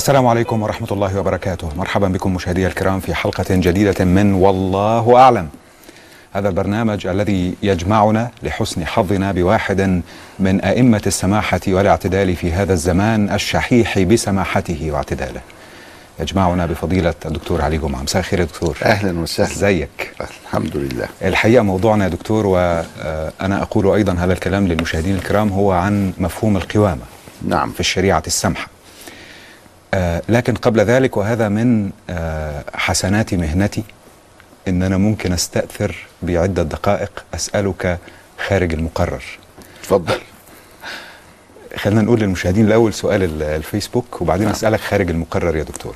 السلام عليكم ورحمة الله وبركاته. مرحبا بكم مشاهدي الكرام في حلقة جديدة من والله أعلم. هذا البرنامج الذي يجمعنا لحسن حظنا بواحد من أئمة السماحة والاعتدال في هذا الزمان الشحيح بسماحته واعتداله. يجمعنا بفضيلة الدكتور علي جمعة. مساء الخير يا دكتور. أهلا وسهلا. إزيك؟ الحمد لله. الحقيقة موضوعنا يا دكتور وأنا أقول أيضا هذا الكلام للمشاهدين الكرام هو عن مفهوم القوامة نعم. في الشريعة السمحة. آه لكن قبل ذلك وهذا من آه حسنات مهنتي ان أنا ممكن أستأثر بعدة دقائق أسألك خارج المقرر. اتفضل. خلينا نقول للمشاهدين الأول سؤال ال- الفيسبوك وبعدين نعم. أسألك خارج المقرر يا دكتور.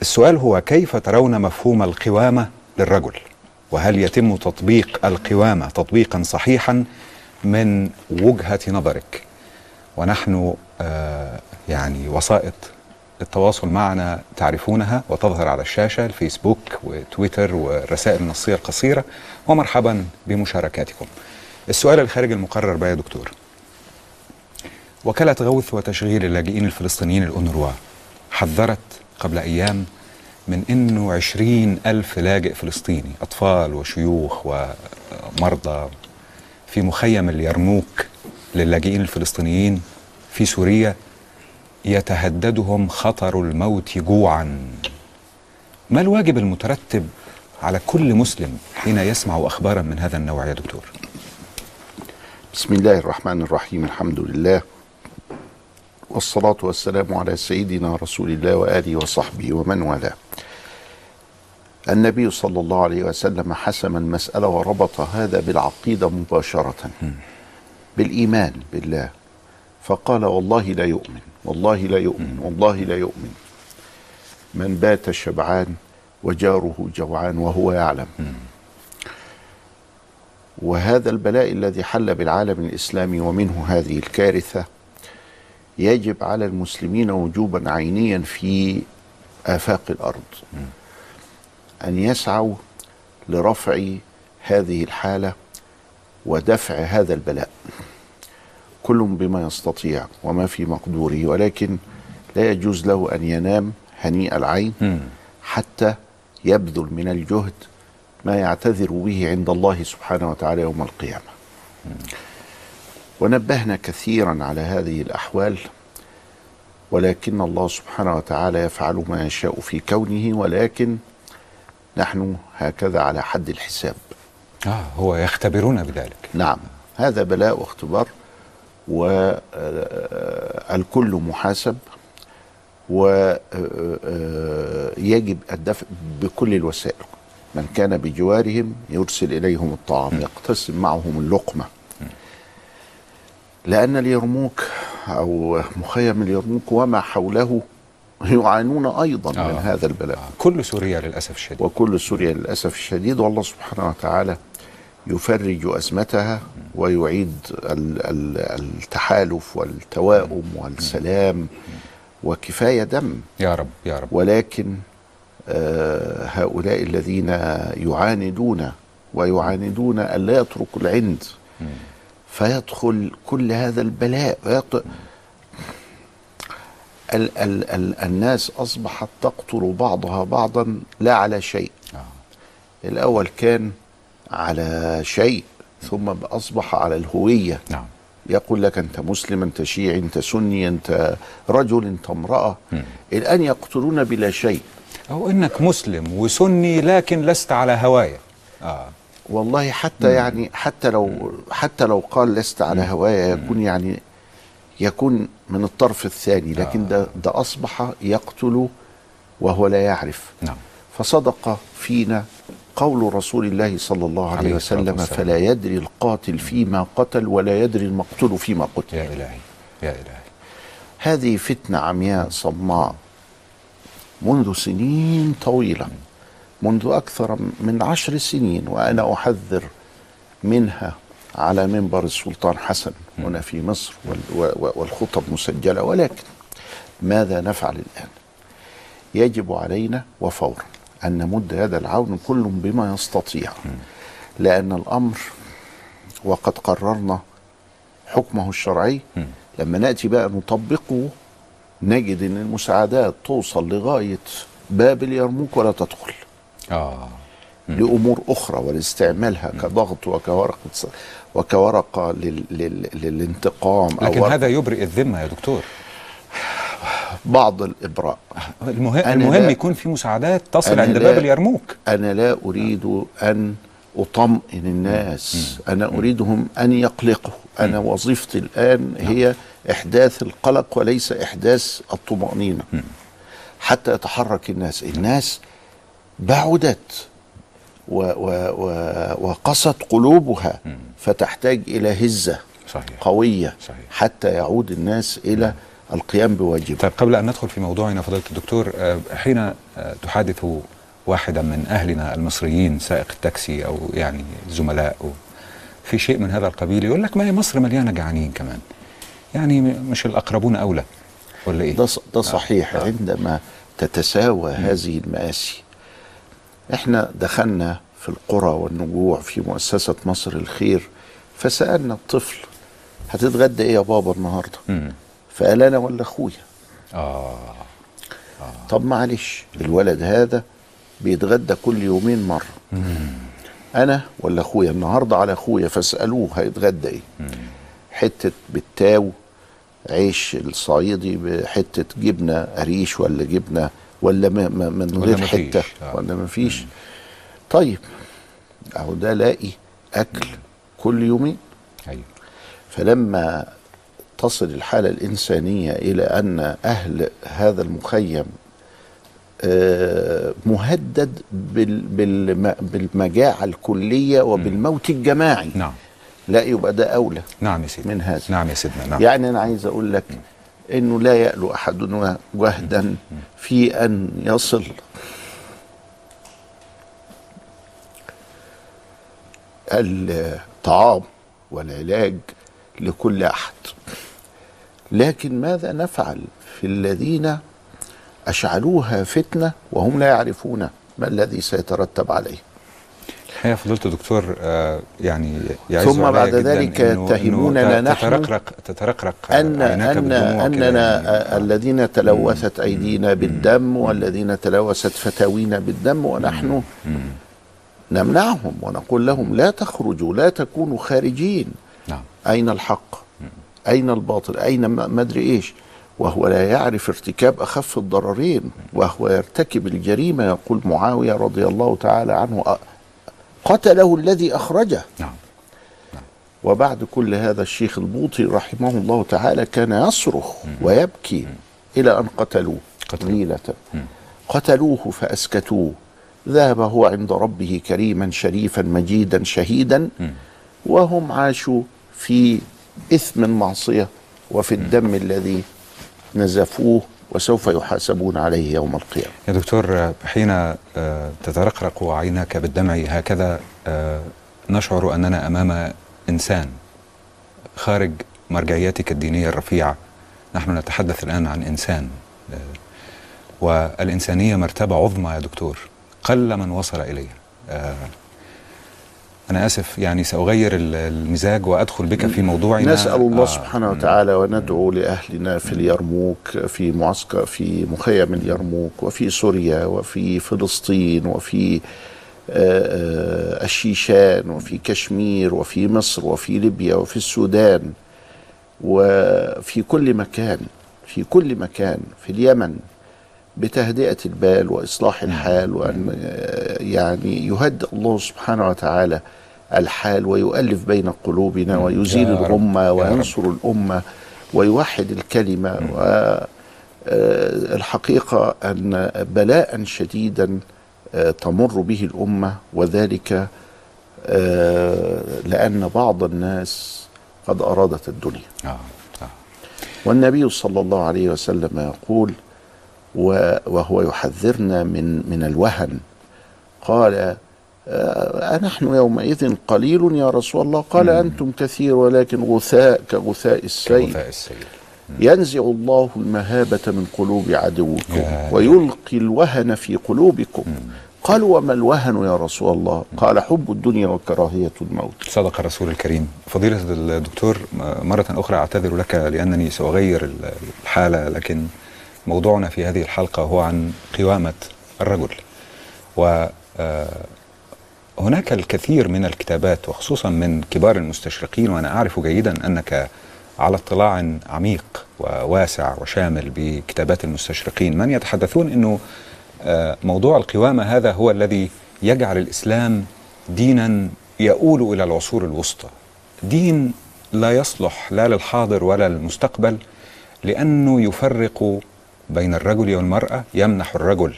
السؤال هو كيف ترون مفهوم القوامة للرجل؟ وهل يتم تطبيق القوامة تطبيقا صحيحا من وجهة نظرك؟ ونحن آه يعني وسائط التواصل معنا تعرفونها وتظهر على الشاشة الفيسبوك وتويتر والرسائل النصية القصيرة ومرحبا بمشاركاتكم. السؤال الخارج المقرر بقى يا دكتور. وكالة غوث وتشغيل اللاجئين الفلسطينيين الأونروا حذرت قبل أيام من أنه عشرين ألف لاجئ فلسطيني أطفال وشيوخ ومرضى في مخيم اليرموك للاجئين الفلسطينيين في سوريا يتهددهم خطر الموت جوعا. ما الواجب المترتب على كل مسلم حين يسمع اخبارا من هذا النوع يا دكتور؟ بسم الله الرحمن الرحيم الحمد لله والصلاة والسلام على سيدنا رسول الله وآله وصحبه ومن والاه. النبي صلى الله عليه وسلم حسم المسألة وربط هذا بالعقيدة مباشرة بالإيمان بالله فقال والله لا يؤمن. والله لا يؤمن والله لا يؤمن. من بات شبعان وجاره جوعان وهو يعلم. وهذا البلاء الذي حل بالعالم الإسلامي ومنه هذه الكارثة يجب على المسلمين وجوبا عينيا في آفاق الأرض. أن يسعوا لرفع هذه الحالة ودفع هذا البلاء. كل بما يستطيع وما في مقدوره ولكن لا يجوز له أن ينام هنيء العين حتى يبذل من الجهد ما يعتذر به عند الله سبحانه وتعالى يوم القيامة. ونبهنا كثيرا على هذه الأحوال ولكن الله سبحانه وتعالى يفعل ما يشاء في كونه ولكن نحن هكذا على حد الحساب. آه هو يختبرون بذلك نعم هذا بلاء واختبار والكل محاسب ويجب الدفع بكل الوسائل. من كان بجوارهم يرسل إليهم الطعام يقتسم معهم اللقمة. لأن اليرموك أو مخيم اليرموك وما حوله يعانون أيضا آه. من هذا البلاء. آه. كل سوريا للأسف الشديد. وكل سوريا للأسف الشديد. والله سبحانه وتعالى يفرج أزمتها ويعيد ال- ال- التحالف والتواؤم والسلام وكفاية دم. يا رب يا رب. ولكن آه، هؤلاء الذين يعاندون ويعاندون أن لا يتركوا العند فيدخل كل هذا البلاء. ويط... ال ال ال الناس أصبحت تقتل بعضها بعضا لا على شيء. آه. الأول كان على شيء ثم أصبح على الهوية. نعم. يقول لك أنت مسلم أنت شيعي أنت سني أنت رجل أنت امرأة. الآن يقتلون بلا شيء. أو إنك مسلم وسني لكن لست على هواية. آه. والله حتى يعني حتى لو حتى لو قال لست على هوايا يكون يعني يكون من الطرف الثاني. لكن ده ده أصبح يقتل وهو لا يعرف. نعم. فصدق فينا قول رسول الله صلى الله عليه عليه وسلم. فلا يدري القاتل فيما قتل ولا يدري المقتول فيما قتل. يا إلهي يا إلهي. هذه فتنة عمياء صماء منذ سنين طويلة منذ أكثر من عشر سنين وأنا أحذر منها على منبر السلطان حسن هنا في مصر والخطب مسجلة ولكن ماذا نفعل الآن؟ يجب علينا وفورا أن نمد يد العون كل بما يستطيع. لأن الأمر وقد قررنا حكمه الشرعي. لما نأتي بقى نطبقه نجد إن المساعدات توصل لغاية باب اليرموك ولا تدخل. آه. لأمور أخرى ولاستعمالها كضغط وكورقه ص- وكورقة لل لل للانتقام لكن أو هذا يبرئ الذمة يا دكتور. بعض الإبراء. المهم, المهم لا- يكون في مساعدات تصل عند لا- باب اليرموك. أنا لا أريد أن أطمئن الناس. أنا أريدهم أن يقلقوا. أنا وظيفتي الآن هي إحداث القلق وليس إحداث الطمأنينة. حتى يتحرك الناس. الناس بعدت و و و وقست قلوبها فتحتاج إلى هزة صحيح. قوية صحيح. حتى يعود الناس إلى القيام بواجبهم طيب قبل أن ندخل في موضوعنا فضيلة الدكتور آه، حين آه، تحادث واحدا من أهلنا المصريين سائق التاكسي أو يعني زملاء أو في شيء من هذا القبيل يقول لك ما هي مصر مليانة جعانين كمان. يعني م- مش الأقربون أولى ولا إيه؟ ده ده صحيح. عندما تتساوى هذه المآسي إحنا دخلنا في القرى والنجوع في مؤسسة مصر الخير فسألنا الطفل هتتغدى إيه يا بابا النهارده. فقال أنا ولا أخويا. آه. طب معلش الولد هذا بيتغدى كل يومين مرة. أنا ولا أخويا؟ النهارده على أخويا فاسألوه هيتغدى إيه. حتة بالتاو عيش الصعيدي بحتة جبنة قريش ولا جبنة ولا من ولا غير مفيش. حتة آه. ولا ما فيش. طيب أهو ده لاقي أكل كل يومين. أيوه. فلما تصل الحالة الإنسانية إلى أن أهل هذا المخيم آه، مهدد بال- بالم- بالمجاعة الكلية وبالموت الجماعي. نعم. لا يبقى ده أولى نعم يا سيدنا. من هذا. نعم يا سيدنا نعم. يعني أنا عايز أقول لك أنه لا يألو أحدنا جهدا في أن يصل. الطعام والعلاج لكل أحد. لكن ماذا نفعل في الذين أشعلوها فتنة وهم لا يعرفون ما الذي سيترتب عليه؟ الحقيقة فضيلة الدكتور آه، يعني ثم بعد ذلك يتهموننا نحن تترقرق تترقرق بالدموع كده أننا يعني. آه، الذين تلوثت أيدينا بالدم والذين تلوثت فتاوينا بالدم ونحن نمنعهم ونقول لهم لا تخرجوا لا تكونوا خارجين. نعم. أين الحق؟ أين الباطل؟ أين ما أدري إيش؟ وهو لا يعرف ارتكاب أخف الضررين وهو يرتكب الجريمة يقول معاوية رضي الله تعالى عنه قتله الذي أخرجه. نعم. وبعد كل هذا الشيخ البوطي رحمه الله تعالى كان يصرخ ويبكي إلى أن قتلوه قتلوه. غيلة قتلوه فأسكتوه. ذهب هو عند ربه كريما شريفا مجيدا شهيدا. وهم عاشوا في إثم معصية وفي الدم الذي نزفوه وسوف يحاسبون عليه يوم القيامة. يا دكتور حين آه، تترقرق عيناك بالدمع هكذا آه، نشعر أننا أمام إنسان خارج مرجعياتك الدينية الرفيعة. نحن نتحدث الآن عن إنسان آه، والإنسانية مرتبة عظمى يا دكتور قل من وصل إليها أنا آسف يعني سأغير ال- المزاج وأدخل بك في موضوعنا. نسأل الله آه، سبحانه وتعالى وندعو لأهلنا في اليرموك في معسكر في مخيم اليرموك وفي سوريا وفي فلسطين وفي آه، آه، الشيشان وفي كشمير وفي مصر وفي ليبيا وفي السودان وفي كل مكان في كل مكان في اليمن. بتهدئة البال وإصلاح الحال وأن آه، يعني يهدئ الله سبحانه وتعالى الحال ويؤلف بين قلوبنا ويزيل الغمة. وينصر الأمة ويوحد الكلمة والحقيقة أن بلاء شديدا آه، تمر به الأمة وذلك آه، لأن بعض الناس قد أرادت الدنيا آه. آه. والنبي صلى الله عليه وسلم يقول وهو يحذرنا من من الوهن. قال آه، أنحن يومئذ قليل يا رسول الله. قال أنتم كثير ولكن غثاء كغثاء السيل. كغثاء السيل. ينزع الله المهابة من قلوب عدوكم ويلقي الوهن في قلوبكم. قالوا وما الوهن يا رسول الله؟ قال حب الدنيا وكراهية الموت. صدق الرسول الكريم. فضيلة الدكتور مرة أخرى أعتذر لك لأنني سأغير الحالة لكن موضوعنا في هذه الحلقة هو عن قوامة الرجل. و آه، الكثير من الكتابات وخصوصا من كبار المستشرقين وأنا أعرف جيدا أنك على اطلاع عميق وواسع وشامل بكتابات المستشرقين. من يتحدثون أنه آه، موضوع القوامة هذا هو الذي يجعل الإسلام دينا يؤول إلى العصور الوسطى. دين لا يصلح لا للحاضر ولا للمستقبل لأنه يفرق بين الرجل والمرأة يمنح الرجل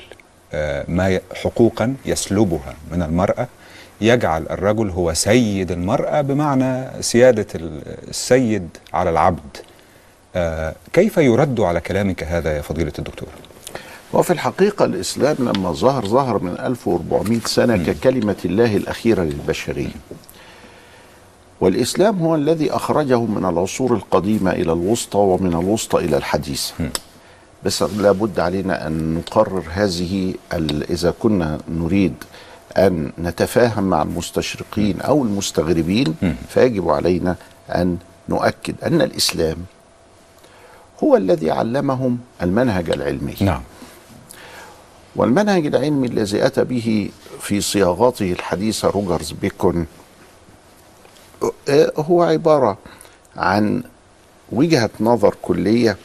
آه، ما حقوقا يسلبها من المرأة. يجعل الرجل هو سيد المرأة بمعنى سيادة ال- السيد على العبد. آه، كيف يرد على كلامك هذا يا فضيلة الدكتور؟ وفي الحقيقة الإسلام لما ظهر ظهر من 1400 سنة ككلمة الله الأخيرة للبشرية. والإسلام هو الذي أخرجه من العصور القديمة إلى الوسطى ومن الوسطى إلى الحديثة بس لابد علينا أن نقرر هذه إذا كنا نريد أن نتفاهم مع المستشرقين أو المستغربين فيجب علينا أن نؤكد أن الإسلام هو الذي علمهم المنهج العلمي. نعم. والمنهج العلمي الذي أتى به في صياغاته الحديثة روجرز بيكون هو عبارة عن وجهة نظر كلية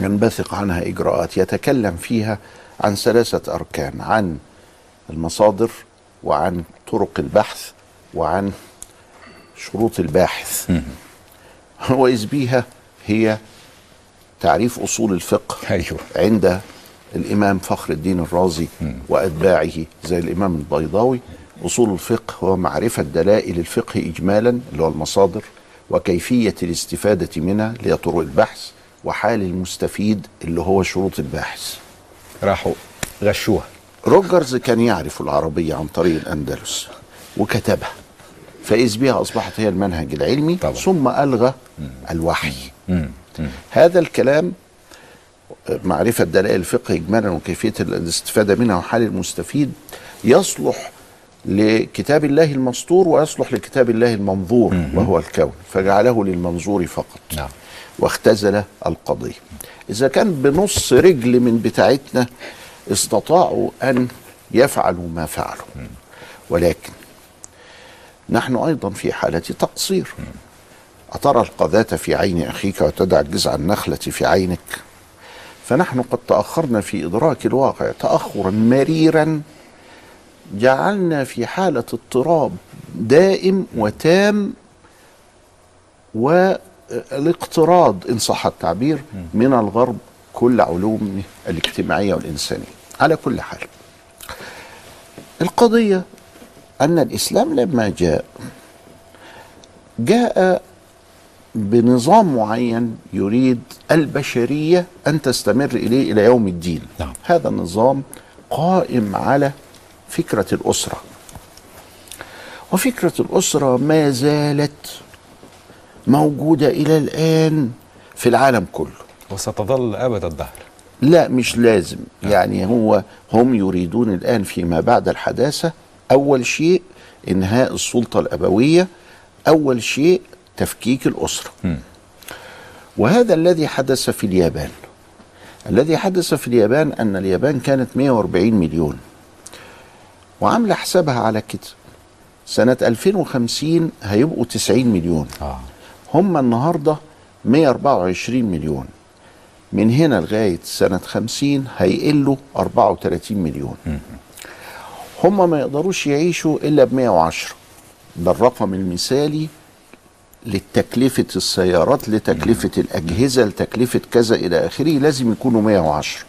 ينبثق عنها إجراءات يتكلم فيها عن ثلاثة أركان عن المصادر وعن طرق البحث وعن شروط الباحث. وإذ بيها هي تعريف أصول الفقه أيوه. عند الإمام فخر الدين الرازي وأتباعه زي الإمام البيضاوي. أصول الفقه هو معرفة دلائل الفقه إجمالا اللي هو المصادر وكيفية الاستفادة منها اللي هي طرق البحث. وحال المستفيد اللي هو شروط الباحث. راحوا غشوها. روجرز كان يعرف العربية عن طريق الأندلس وكتبها فإذ بها أصبحت هي المنهج العلمي طبعا. ثم ألغى الوحي. هذا الكلام معرفة دلائل الفقه إجمالا وكيفية الاستفادة منها وحال المستفيد يصلح لكتاب الله المسطور ويصلح لكتاب الله المنظور وهو الكون فجعله للمنظور فقط. نعم. واختزل القضية. إذا كان بنص رجل من بتاعتنا استطاعوا أن يفعلوا ما فعلوا. ولكن نحن أيضا في حالة تقصير. أترى القذاة في عين أخيك وتدع جذع النخلة في عينك؟ فنحن قد تأخرنا في إدراك الواقع. تأخرا مريرا جعلنا في حالة اضطراب دائم وتام والاقتراض إن صح التعبير من الغرب كل علوم الاجتماعية والإنسانية. على كل حال. القضية أن الإسلام لما جاء جاء بنظام معين يريد البشرية أن تستمر إليه إلى يوم الدين. نعم. هذا النظام قائم على فكرة الأسرة. وفكرة الأسرة ما زالت موجودة إلى الآن في العالم كله. وستظل أبد الدهر. لا مش لازم. يعني هو هم يريدون الآن فيما بعد الحداثة. أول شيء إنهاء السلطة الأبوية. أول شيء تفكيك الأسرة. وهذا الذي حدث في اليابان. الذي حدث في اليابان أن اليابان كانت 140 مليون. وعاملة حسابها على كده. سنة 2050 هيبقوا 90 مليون. آه. هم النهاردة 124 مليون. من هنا لغاية سنة 50 هيقلوا 34 مليون. هم ما يقدروش يعيشوا إلا ب 110 ده الرقم المثالي لتكلفة السيارات لتكلفة الأجهزة لتكلفة كذا إلى آخره لازم يكونوا 110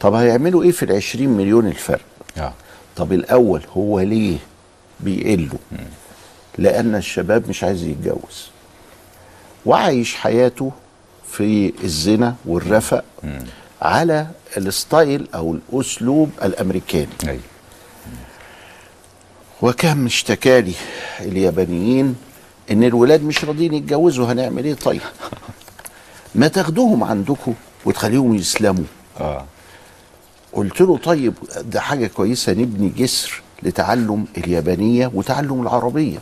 طب هيعملوا إيه في ال 20 مليون الفرق؟ آه. طب الأول هو ليه بيقله لأن الشباب مش عايز يتجوز. وعايش حياته في الزنا والرفق على الستايل أو الأسلوب الأمريكاني. أيوه وكم اشتكى لي اليابانيين إن الولاد مش راضيين يتجوزوا هنعمل إيه؟ طيب. ما تاخدوهم عندكم وتخليهم يسلموا. آه. قلت له طيب ده حاجة كويسة نبني جسر لتعلم اليابانية وتعلم العربية.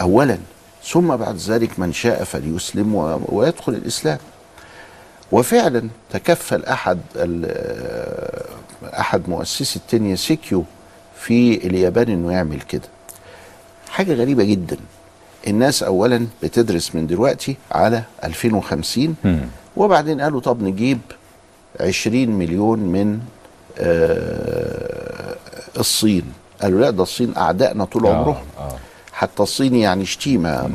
أولا ثم بعد ذلك من شاء فليسلم ويدخل الإسلام. وفعلا تكفل أحد أحد مؤسسي التنيا سيكيو في اليابان إنه يعمل كده. حاجة غريبة جدا. الناس أولا بتدرس من دلوقتي على 2050 مم. وبعدين قالوا طب نجيب 20 مليون من آه، الصين. قالوا لا ده الصين أعدائنا طول آه، عمرهم. حتى الصين يعني شتيمة.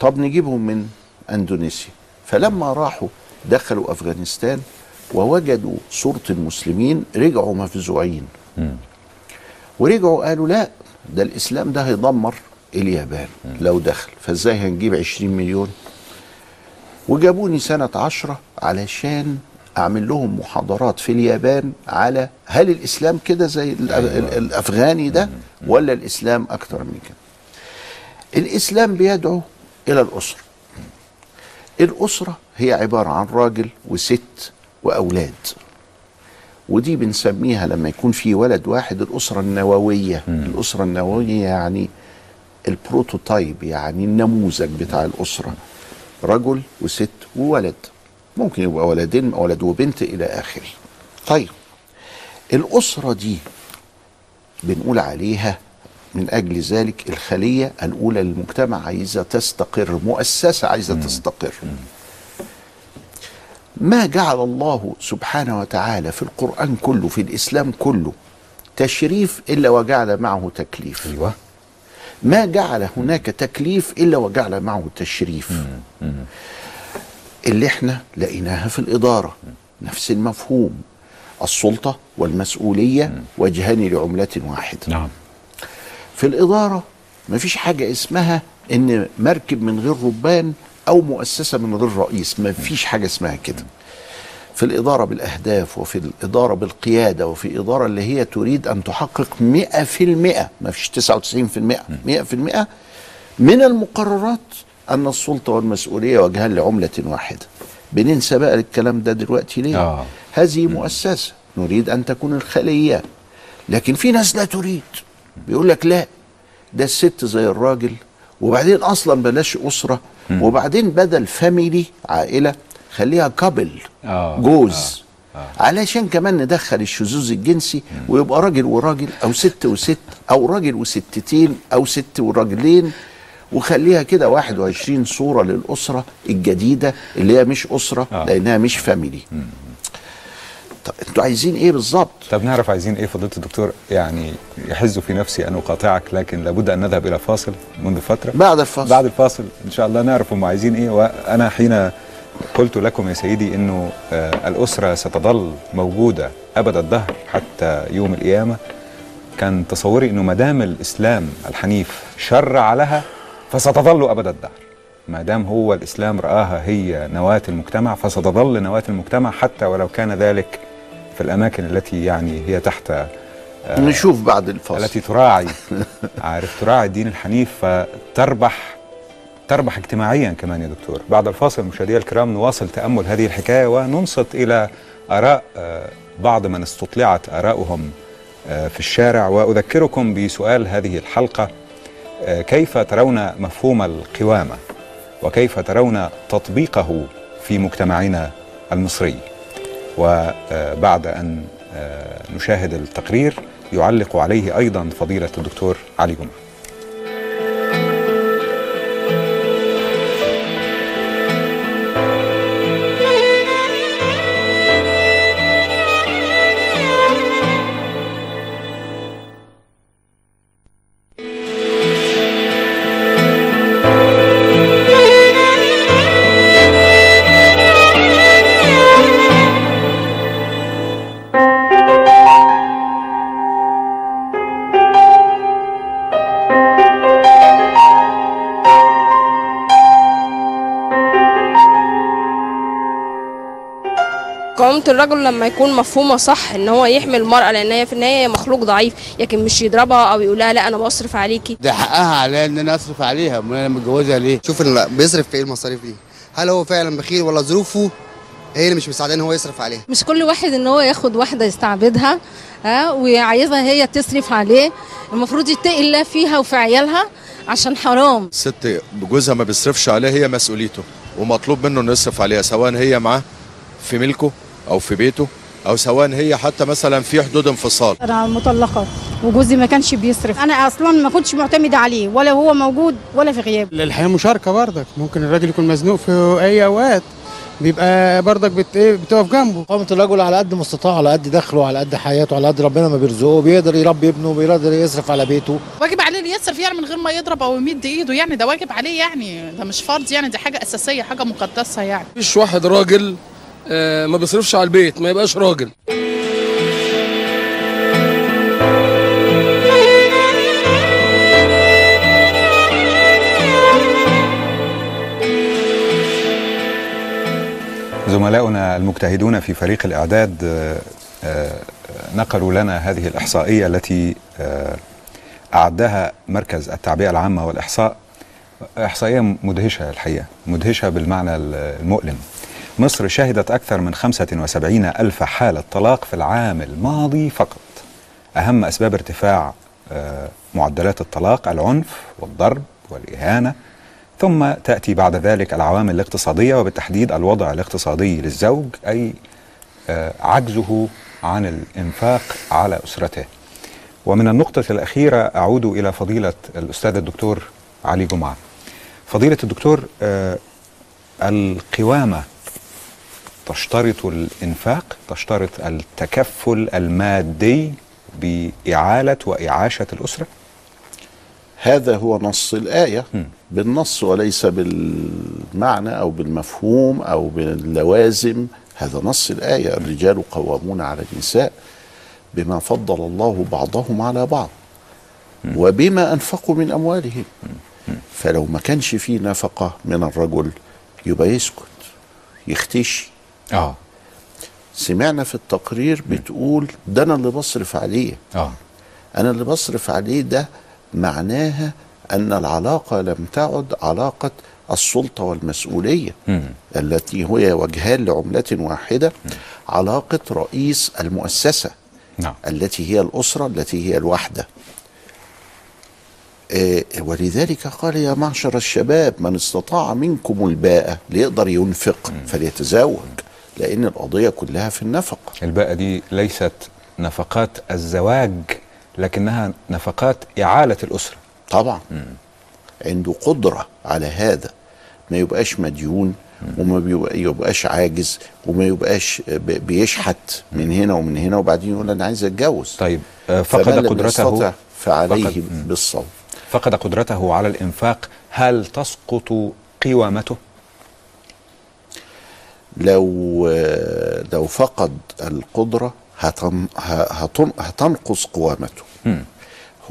طب نجيبهم من أندونيسيا. فلما راحوا دخلوا أفغانستان ووجدوا صورة المسلمين رجعوا مفزوعين. ورجعوا قالوا لا ده الإسلام ده هيدمر اليابان لو دخل. فإزاي هنجيب 20 مليون؟ وجابوني سنة عشرة علشان أعمل لهم محاضرات في اليابان على هل الإسلام كده زي ال- الأفغاني ده ولا الإسلام أكتر من كده؟ الإسلام بيدعو إلى الأسرة. الأسرة هي عبارة عن راجل وست وأولاد. ودي بنسميها لما يكون في ولد واحد الأسرة النووية. الأسرة النووية يعني ال prototype يعني النموذج بتاع الأسرة. رجل وست وولد. ممكن يبقى ولدين ولد وبنت إلى آخره. طيب الأسرة دي بنقول عليها من أجل ذلك الخلية الأولى للمجتمع عايزة تستقر مؤسسة عايزة تستقر. ما جعل الله سبحانه وتعالى في القرآن كله في الإسلام كله تشريف إلا وجعل معه تكليف؟ أيوه. ما جعل هناك تكليف إلا وجعل معه تشريف؟ اللي إحنا لقيناها في الإدارة. نفس المفهوم. السلطة والمسؤولية وجهان لعملة واحدة. نعم. في الإدارة. مفيش حاجة اسمها إن مركب من غير ربان أو مؤسسة من غير رئيس. مفيش حاجة اسمها كده. في الإدارة بالأهداف وفي الإدارة بالقيادة وفي إدارة اللي هي تريد أن تحقق مئة في المئة. ما فيش تسعة وتسعين في المئة. مئة في المئة من المقررات أن السلطة والمسؤولية وجهان لعملة واحدة. بننسى بقى الكلام ده دلوقتي ليه؟ آه. هذه مؤسسة. نريد أن تكون الخلية. لكن في ناس لا تريد. بيقول لك لا ده الست زي الراجل وبعدين أصلا بلاش أسرة وبعدين بدل family عائلة خليها couple آه، جوز. علشان كمان ندخل الشذوذ الجنسي ويبقى راجل وراجل أو ست وست أو راجل وستتين أو ست وراجلين وخليها كده 21 صورة للأسرة الجديدة اللي هي مش أسرة آه. لأنها مش family طب أنتوا عايزين إيه بالظبط؟ طب نعرف عايزين إيه؟ فضيله الدكتور يعني يحز في نفسي أن أقاطعك لكن لابد أن نذهب إلى فاصل منذ فترة. بعد الفصل بعد الفاصل إن شاء الله نعرف هم عايزين إيه. وأنا حين قلت لكم يا سيدي إنه آه، الأسرة ستظل موجودة أبد الدهر حتى يوم القيامة. كان تصوري إنه ما دام الإسلام الحنيف شرع لها فستظل أبد الدهر. ما دام هو الإسلام رآها هي نواة المجتمع فستظل نواة المجتمع حتى ولو كان ذلك في الأماكن التي يعني هي تحت نشوف بعد الفصل التي تراعي عارف تراعي الدين الحنيف فتربح تربح اجتماعيا كمان يا دكتور. بعد الفاصل مشاهدينا الكرام نواصل تأمل هذه الحكاية وننصت إلى آراء آه، بعض من استطلعت آراؤهم آه، في الشارع. وأذكركم بسؤال هذه الحلقة آه، كيف ترون مفهوم القوامة؟ وكيف ترون تطبيقه في مجتمعنا المصري؟ وبعد أن آه، نشاهد التقرير يعلق عليه أيضا فضيلة الدكتور علي جمعة. الرجل لما يكون مفهومة صح إن هو يحمي المرأة لأن هي في النهاية هي مخلوق ضعيف لكن مش يضربها أو يقول لها لا أنا بصرف عليكي ده حقها عليا إن أنا أصرف عليها أمال أنا متجوزها ليه؟ شوف اللي بيصرف في إيه المصاريف دي؟ هل هو فعلا بخيل ولا ظروفه هي اللي مش مساعداه إن هو يصرف عليها؟ مش كل واحد إن هو ياخد واحدة يستعبدها ها وعايزها هي تصرف عليه. المفروض يتقي الله فيها وفي عيالها عشان حرام. ست جوزها ما بيصرفش عليها هي مسؤوليته ومطلوب منه إنه يصرف عليها سواء هي معاه في ملكه أو في بيته أو سواء هي حتى مثلا في حدود انفصال. أنا مطلقة. وجوزي ما كانش بيصرف. أنا أصلا ما كنتش معتمده عليه ولا هو موجود ولا في غياب الحياة مشاركة برضك. ممكن الراجل يكون مزنوق في أي أوقات. بيبقى برضك بت... إيه بتقف جنبه. قامة الرجل على قد مستطاعه على قد دخله على قد حياته على قد ربنا ما بيرزقه. بيقدر يربي ابنه بيقدر يصرف على بيته. واجب عليه اللي يصرف يعني من غير ما يضرب أو يمد إيده يعني. ده واجب عليه يعني. ده مش فرض يعني. دي حاجة أساسية حاجة مقدسة يعني. مفيش واحد راجل ما بيصرفش على البيت ما يبقاش راجل. زملاؤنا المجتهدون في فريق الإعداد آه، آه، نقلوا لنا هذه الإحصائية التي آه، أعدها مركز التعبئة العامة والإحصاء. إحصائية مدهشة الحقيقة مدهشة بالمعنى المؤلم. مصر شهدت أكثر من 75 ألف حالة طلاق في العام الماضي فقط. أهم أسباب ارتفاع آه، معدلات الطلاق العنف والضرب والإهانة ثم تأتي بعد ذلك العوامل الاقتصادية وبالتحديد الوضع الاقتصادي للزوج أي آه، عجزه عن الإنفاق على أسرته. ومن النقطة الأخيرة أعود إلى فضيلة الأستاذ الدكتور علي جمعة. فضيلة الدكتور آه، القوامة تشترط الإنفاق تشترط التكفل المادي بإعالة وإعاشة الأسرة؟ هذا هو نص الآية. بالنص وليس بالمعنى أو بالمفهوم أو باللوازم. هذا نص الآية. الرجال قوامون على النساء بما فضل الله بعضهم على بعض وبما أنفقوا من أموالهم. فلو ما كانش فيه نفقة من الرجل يبقى يسكت يختشي آه. سمعنا في التقرير بتقول ده أنا اللي بصرف عليه. آه. أنا اللي بصرف عليه ده معناها أن العلاقة لم تعد علاقة السلطة والمسؤولية مم. التي هي وجهان لعملة واحدة علاقة رئيس المؤسسة نعم. التي هي الأسرة التي هي الوحدة. آه، ولذلك قال يا معشر الشباب من استطاع منكم الباءة ليقدر ينفق فليتزوج. لأن القضية كلها في النفقة الباقة دي ليست نفقات الزواج لكنها نفقات إعالة الأسرة. طبعا. عنده قدرة على هذا. ما يبقاش مديون وما يبقاش عاجز وما يبقاش بيشحت من هنا ومن هنا وبعدين يقول أنا عايز أتجوز. طيب آه، فقد قدرته فعليه فقد-. بالصوم فقد قدرته على الإنفاق. هل تسقط قوامته؟ لو لو فقد القدرة هتن هتن هتنقص قوامته. مم.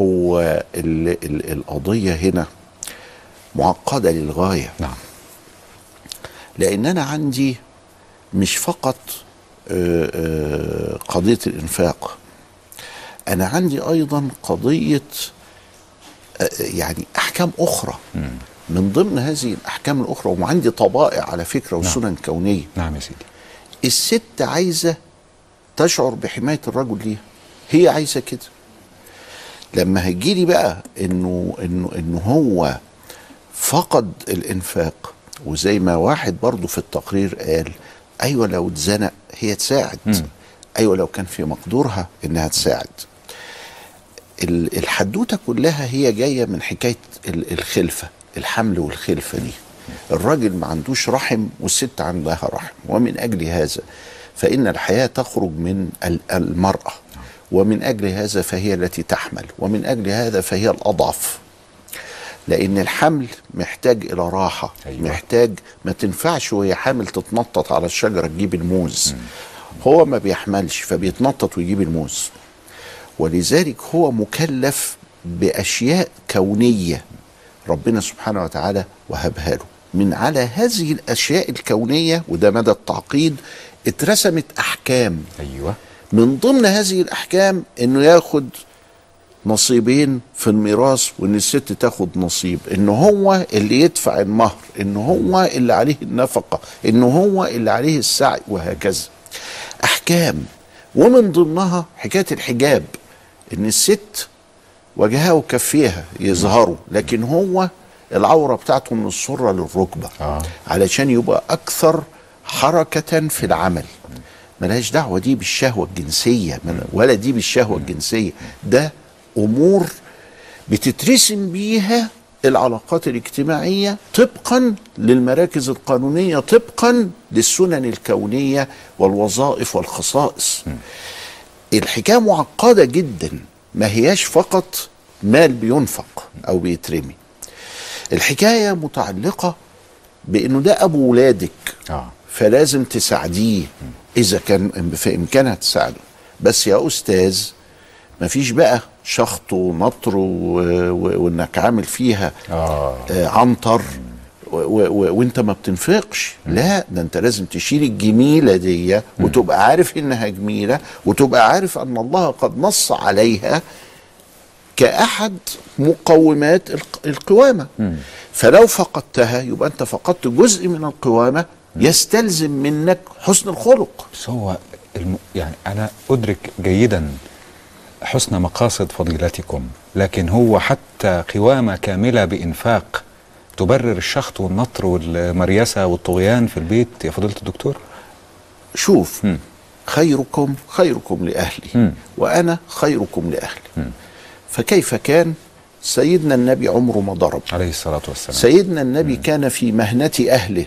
هو ال ال القضية هنا معقدة للغاية. نعم. لأن أنا عندي مش فقط آه، آه، قضية الإنفاق أنا عندي أيضا قضية آه، يعني أحكام أخرى. من ضمن هذه الأحكام الأخرى وعندي طبائع على فكرة وسنن كونية. نعم يا سيدي. الست عايزة تشعر بحماية الرجل ليها. هي عايزة كده. لما هيجيلي بقى إنه إنه إنه هو فقد الإنفاق وزي ما واحد برضه في التقرير قال أيوه لو اتزنق هي تساعد. أيوه لو كان في مقدورها إنها تساعد. ال- الحدوتة كلها هي جاية من حكاية ال- الخلفة. الحمل والخلفه دي الراجل ما عندوش رحم والست عندها رحم ومن أجل هذا فإن الحياة تخرج من ال- المرأة ومن أجل هذا فهي التي تحمل ومن أجل هذا فهي الأضعف. لأن الحمل محتاج إلى راحة أيوة. محتاج ما تنفعش وهي حامل تتنطط على الشجرة تجيب الموز. هو ما بيحملش فبيتنطط ويجيب الموز. ولذلك هو مكلف بأشياء كونية. ربنا سبحانه وتعالى وهبها له. من على هذه الأشياء الكونية وده مدى التعقيد اترسمت أحكام. أيوه. من ضمن هذه الأحكام إنه ياخد نصيبين في الميراث وإن الست تاخد نصيب. ان هو اللي يدفع المهر ان هو اللي عليه النفقة ان هو اللي عليه السعي وهكذا. أحكام. ومن ضمنها حكاية الحجاب. إن الست وجهها وكفيها يظهروا. لكن هو العورة بتاعته من السرة للركبة. آه. علشان يبقى أكثر حركة في العمل. ملهاش دعوة دي بالشهوة الجنسية. من- ولا دي بالشهوة الجنسية. ده أمور بتترسم بيها العلاقات الاجتماعية طبقا للمراكز القانونية طبقا للسنن الكونية والوظائف والخصائص. الحكاية معقدة جدا. ما هياش فقط مال بينفق أو بيترمي الحكاية متعلقة بأنه ده أبو ولادك آه فلازم تساعديه إذا كان في امكانها تساعده بس يا أستاذ مفيش بقى شخط ونطر. وإنك عامل فيها آه. و... و... وانت ما بتنفقش. لا ده انت لازم تشيل الجميلة دي وتبقى عارف إنها جميلة وتبقى عارف أن الله قد نص عليها كأحد مقومات الق- القوامة. فلو فقدتها يبقى أنت فقدت جزء من القوامة يستلزم منك حسن الخلق. بس هو الم... يعني أنا أدرك جيدا حسن مقاصد فضيلتكم لكن هو حتى قوامة كاملة بإنفاق تبرر الشخط والنطر والمريسة والطغيان في البيت يا فضيلة الدكتور؟ شوف خيركم خيركم لأهلي مم. وأنا خيركم لأهلي. فكيف كان؟ سيدنا النبي عمره ما ضرب. عليه الصلاة والسلام. سيدنا النبي كان في مهنة أهله.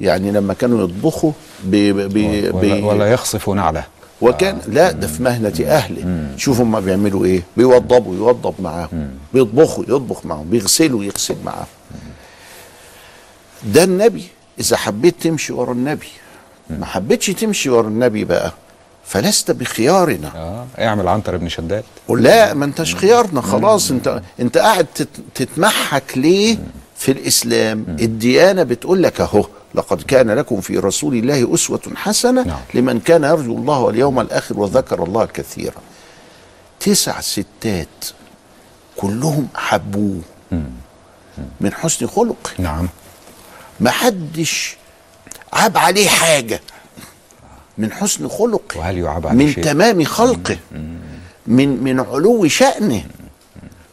يعني لما كانوا يطبخوا ب ب ب ولا, ولا يخصف نعله. وكان لا ده في مهنة أهله. شوفوا ما بيعملوا إيه؟ بيوضبوا يوضب معاهم. بيطبخوا يطبخ معاهم. بيغسلوا يغسل معاهم. ده النبي. إذا حبيت تمشي ورا النبي. ما حبيتش تمشي ورا النبي بقى. فلست بخيارنا. آه. اعمل عنتر ابن شداد. لا ما انتش خيارنا. خلاص انت انت قاعد تت- تتمحك ليه في الإسلام؟ الديانة بتقول لك أهو لقد كان لكم في رسول الله أسوة حسنة نعم. لمن كان يرجو الله واليوم الآخر وذكر الله كثيرا. تسع ستات كلهم حبوه من حسن خلقه. نعم. ما حدش عاب عليه حاجة من حسن خلقه وهل يعاب عليه من شيء؟ تمام خلقه من من علو شأنه.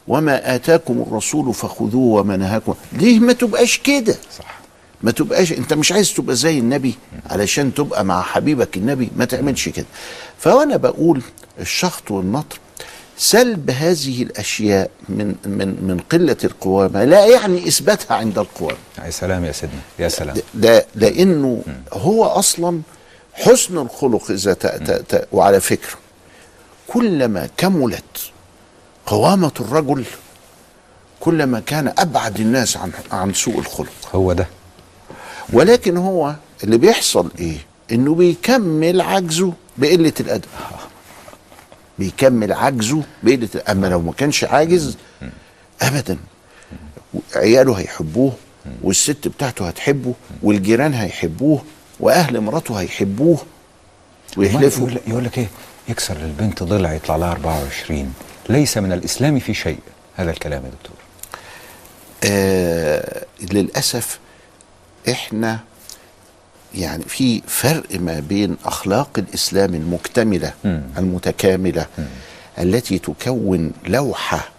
وما آتاكم الرسول فخذوه وما نهاكم. ليه ما تبقاش كده؟ صح. ما تبقاش انت مش عايز تبقى زي النبي علشان تبقى مع حبيبك النبي؟ ما تعملش كده. فأنا بقول الشخط والنطر سلب هذه الأشياء من من من قلة القوامة لا يعني إثباتها عند القوامة. يا سلام يا سيدنا يا سلام. ده لأنه هو أصلا حسن الخلق إذا وعلى فكرة كلما كملت قوامة الرجل كلما كان أبعد الناس عن عن سوء الخلق. هو ده. ولكن هو اللي بيحصل إيه؟ إنه بيكمل عجزه بقلة الأدب. بيكمل عجزه بقله أما لو ما كانش عاجز ابدا. عياله هيحبوه والست بتاعته هتحبه والجيران هيحبوه وأهل مراته هيحبوه ويحلفوا يقول, يقول لك إيه؟ يكسر للبنت ضلع يطلع لها 24 ليس من الإسلام في شيء. هذا الكلام يا دكتور. آه للأسف إحنا يعني في فرق ما بين أخلاق الإسلام المكتملة مم. المتكاملة التي تكون لوحة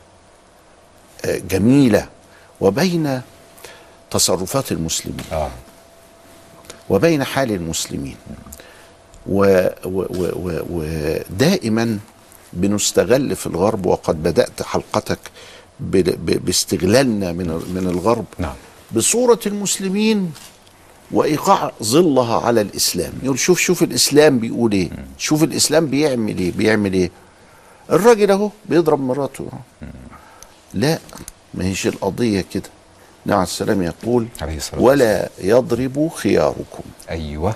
آه جميلة وبين تصرفات المسلمين. آه. وبين حال المسلمين. ودائما بنستغل في الغرب وقد بدأت حلقتك باستغلالنا من من الغرب. نعم. بصورة المسلمين وإيقاع ظلها على الإسلام. يقول شوف شوف الإسلام بيقول إيه؟ شوف الإسلام بيعمل إيه؟ بيعمل إيه؟ الراجل أهو بيضرب مراته. لا ما هيش القضية كده. النبي عليه السلام يقول عليه الصلاة ولا يضرب خياركم. أيوه.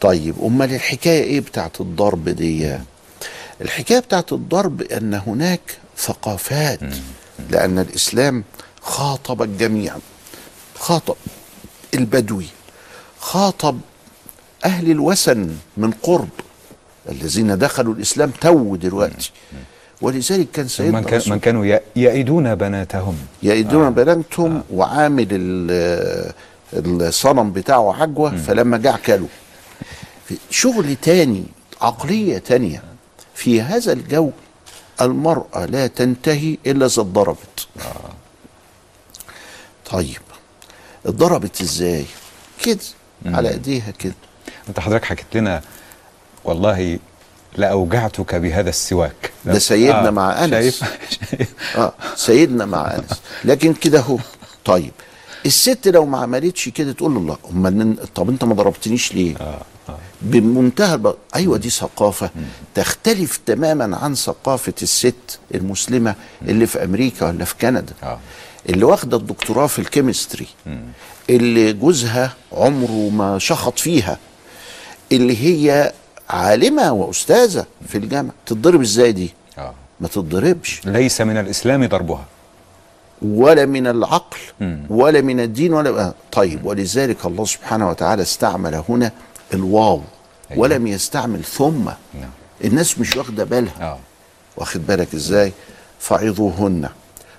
طيب أمال الحكاية إيه بتاعت الضرب دي؟ الحكاية بتاعت الضرب أن هناك ثقافات لأن الإسلام خاطب الجميع. خاطب البدوي. خاطب أهل الوثن من قرب الذين دخلوا الإسلام تو دلوقتي. ولذلك كان سيدنا من, كان من كانوا يئدون بناتهم. يئدون آه. بناتهم وعامل ال- الصنم بتاعه عجوة فلما جاع كله في شغل تاني عقلية تانية. في هذا الجو المرأة لا تنتهي إلا إذا اتضربت. طيب اتضربت إزاي؟ كده. على إيديها كده. أنت حضرتك حكيت لنا والله لاوجعتك بهذا السواك. ده سيدنا آه، مع أنس. شايف؟ آه سيدنا مع أنس. لكن كده اهو طيب الست لو ما عملتش كده تقول له لا. أمال طب أنت ما ضربتنيش ليه؟ بمنتهى الب... أيوه دي ثقافة. تختلف تماما عن ثقافة الست المسلمة اللي في أمريكا ولا في كندا. اللي واخدة الدكتوراه في الكيمستري. اللي جوزها عمره ما شخط فيها اللي هي عالمة وأستاذة في الجامعة. تتضرب إزاي دي؟ آه. ما تتضربش. ليس من الإسلام ضربها. ولا من العقل ولا من الدين ولا طيب ولذلك الله سبحانه وتعالى استعمل هنا الواو ولم يستعمل ثم. الناس مش واخدة بالها. واخد بالك إزاي؟ فعظوهن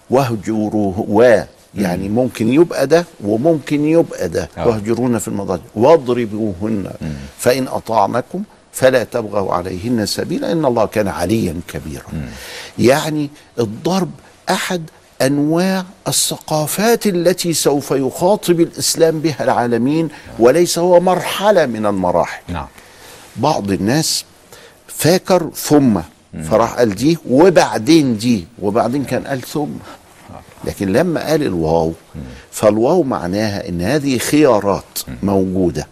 واهجروه يعني ممكن يبقى ده وممكن يبقى ده. آه. واهجروهن في المضاجع. واضربوهن فإن اطعنكم فلا تبغوا عليهن سبيلا إن الله كان عليا كبيرا. يعني الضرب أحد أنواع الثقافات التي سوف يخاطب الإسلام بها العالمين وليس هو مرحلة من المراحل. نعم. بعض الناس فاكر ثم فراح قال دي وبعدين دي وبعدين كان قال ثم. لكن لما قال الواو فالواو معناها إن هذه خيارات موجودة.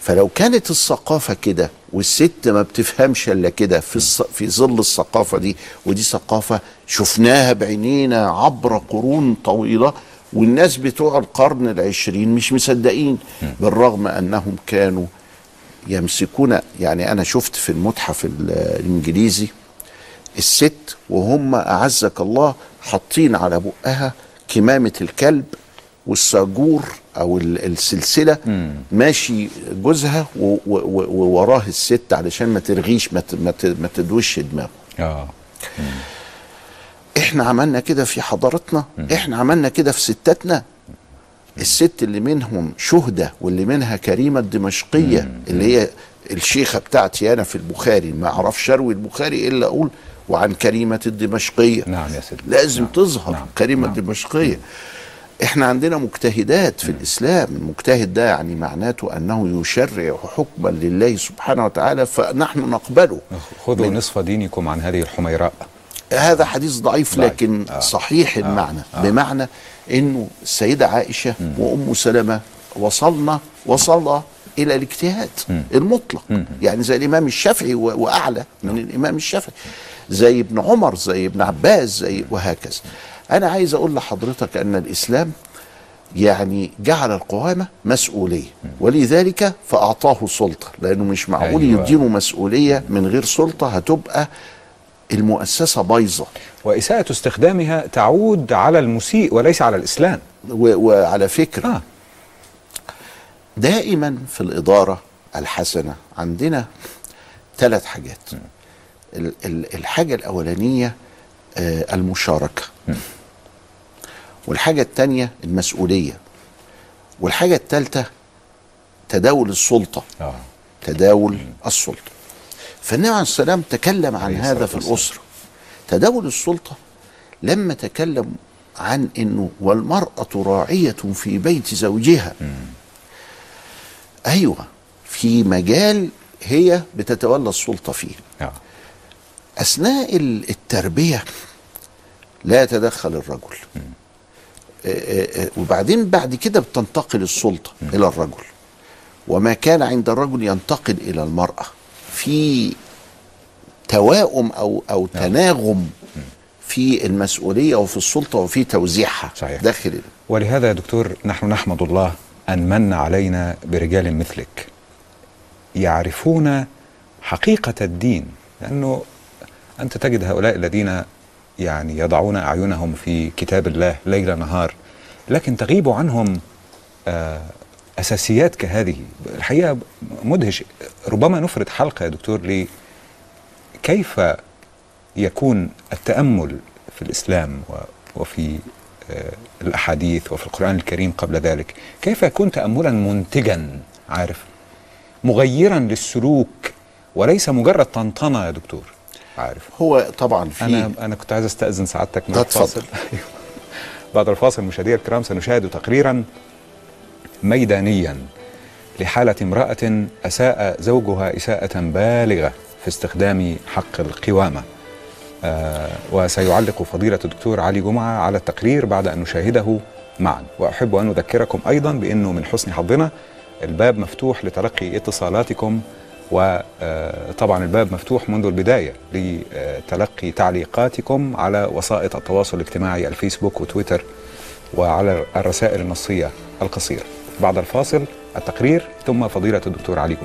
فلو كانت الثقافة كده والست ما بتفهمش إلا كده في الص... في ظل الثقافة دي ودي ثقافة شفناها بعينينا عبر قرون طويلة والناس بتوع القرن العشرين مش مصدقين بالرغم أنهم كانوا يمسكون يعني أنا شفت في المتحف ال- الإنجليزي الست وهم أعزك الله حاطين على بقها كمامة الكلب والساجور أو ال- السلسلة ماشي جوزها ووراه الست علشان ما ترغيش ما ما تدوش دماغه. آه. إحنا عملنا كده في حضارتنا إحنا عملنا كده في ستاتنا. الست اللي منهم شهدة واللي منها كريمة الدمشقية اللي هي الشيخة بتاعتي أنا في البخاري ما أعرفش أروي البخاري إلا أقول وعن كريمة الدمشقية. نعم يا سيدي. لازم تظهر نعم. كريمة نعم. الدمشقية. إحنا عندنا مجتهدات في الإسلام المجتهد ده يعني معناته أنه يشرع حكما لله سبحانه وتعالى فنحن نقبله. خذوا نصف دينكم عن هذه الحميراء. هذا حديث ضعيف. لكن آه. صحيح آه. المعنى. آه. بمعنى إنه السيده عائشة وأم سلمة وصلنا وصل إلى الاجتهاد المطلق. يعني زي الإمام الشافعي وأعلى من الإمام الشافعي. زي ابن عمر زي ابن عباس زي وهكذا. أنا عايز أقول لحضرتك أن الإسلام يعني جعل القوامة مسؤولية ولذلك فأعطاه سلطة لأنه مش معقول أيوة. يدينه مسؤولية من غير سلطة هتبقى المؤسسة بايظة. وإساءة استخدامها تعود على المسيء وليس على الإسلام. وعلى فكرة. آه. دائما في الإدارة الحسنة عندنا ثلاث حاجات. ال- الحاجة الأولانية آه، المشاركة. والحاجة الثانية المسؤولية. والحاجة الثالثة تداول السلطة. آه. تداول السلطة. فالنبي عليه السلام تكلم عن هذا في. الأسرة. تداول السلطة لما تكلم عن إنه والمرأة راعية في بيت زوجها. أيوه في مجال هي بتتولى السلطة فيه. آه. أثناء ال- التربية لا يتدخل الرجل. آه، آه، آه، وبعدين بعد كده بتنتقل السلطة إلى الرجل. وما كان عند الرجل ينتقل إلى المرأة. في توائم أو أو تناغم في المسؤولية وفي السلطة وفي توزيعها صحيح. داخل ولهذا يا دكتور نحن نحمد الله أن من علينا برجال مثلك يعرفون حقيقة الدين. لأنه أنت تجد هؤلاء الذين يعني يضعون أعينهم في كتاب الله ليل نهار لكن تغيب عنهم آه أساسيات كهذه. الحقيقة مدهش. ربما نفرد حلقة يا دكتور لي كيف يكون التأمل في الإسلام و- وفي آه، الأحاديث وفي القرآن الكريم قبل ذلك؟ كيف يكون تاملا منتجا؟ عارف؟ مغيرا للسلوك وليس مجرد طنطنة يا دكتور. عارف هو طبعا في أنا أنا كنت عايز أستأذن سعادتك من. الفاصل. بعد الفاصل مشاهدينا الكرام سنشاهد تقريرا ميدانيا لحالة امرأة أساء زوجها إساءة بالغة في استخدام حق القوامة آه وسيعلق فضيلة الدكتور علي جمعة على التقرير بعد أن نشاهده معا وأحب أن أذكركم أيضا بأنه من حسن حظنا الباب مفتوح لتلقي اتصالاتكم وطبعا الباب مفتوح منذ البداية لتلقي تعليقاتكم على وسائط التواصل الاجتماعي الفيسبوك وتويتر وعلى الرسائل النصية القصيرة. بعد الفاصل التقرير ثم فضيلة الدكتور علي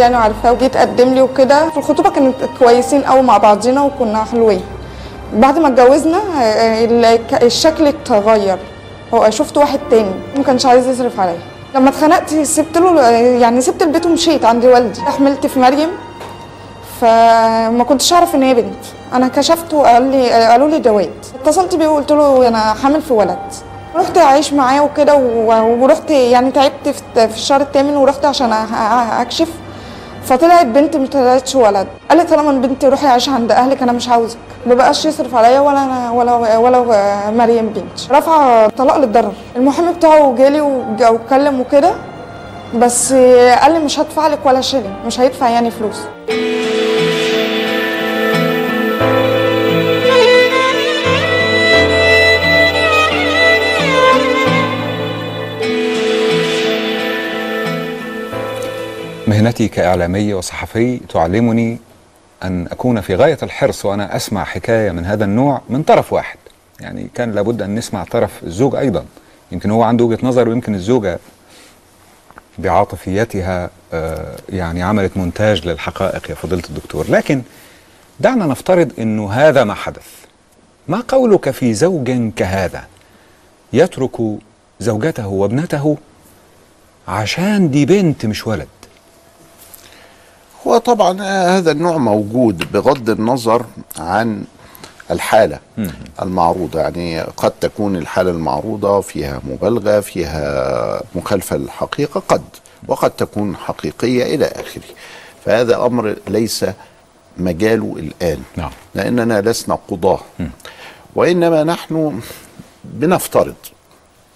يعني عارفاه وجيت قدم لي وكده. في الخطوبة كانت كويسين قوي مع بعضينا وكنا حلوين. بعد ما اتجوزنا آه، ال- الشكل اتغير. هو شفت واحد تاني ما كانش عايز يصرف عليا. لما اتخنقت سبت له يعني سبت البيت ومشيت عند والدي. حملت في مريم. فما كنتش أعرف إن هي بنت. أنا كشفت وقال لي قالوا لي ده واد اتصلت بيه وقلت له أنا حامل في ولد. رحت أعيش معاه وكده ورحت يعني تعبت في الشهر الثامن ورحت عشان أكشف. فطلعت بنت ما طلعتش ولد. قال لي طالما بنتي روحي عيش عند أهلك أنا مش عاوزك. ما بقاش يصرف عليا ولا أنا ولا ولا مريم بنت رفع طلاق للضرر. المحامي بتاعه جالي واتكلم وكده بس قال لي مش هدفع لك ولا شيلين مش هيدفع يعني فلوس. مهنتي كإعلامي وصحفي تعلمني أن أكون في غاية الحرص وأنا أسمع حكاية من هذا النوع من طرف واحد. يعني كان لابد أن نسمع طرف الزوج أيضا. يمكن هو عنده وجهة نظر ويمكن الزوجة بعاطفيتها آه، يعني عملت مونتاج للحقائق يا فضيلة الدكتور. لكن دعنا نفترض أنه هذا ما حدث. ما قولك في زوج كهذا يترك زوجته وابنته عشان دي بنت مش ولد؟ هو طبعا هذا النوع موجود بغض النظر عن الحالة المعروضة. يعني قد تكون الحالة المعروضة فيها مبالغة فيها مخالفة للحقيقة قد وقد تكون حقيقية إلى آخره. فهذا أمر ليس مجاله الآن نعم. لأننا لسنا قضاة. وإنما نحن بنفترض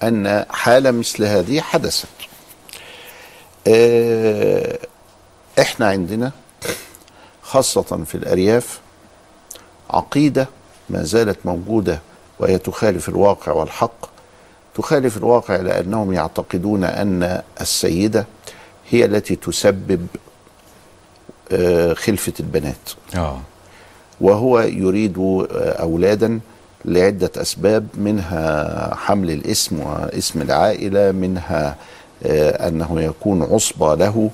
أن حالة مثل هذه حدثت. آه، إحنا عندنا خاصة في الأرياف عقيدة ما زالت موجودة وهي تخالف الواقع والحق تخالف الواقع لأنهم يعتقدون أن السيدة هي التي تسبب آه، خلفة البنات آه. وهو يريد آه، أولادا لعدة أسباب منها حمل الاسم واسم العائلة منها أنه يكون عصبة له.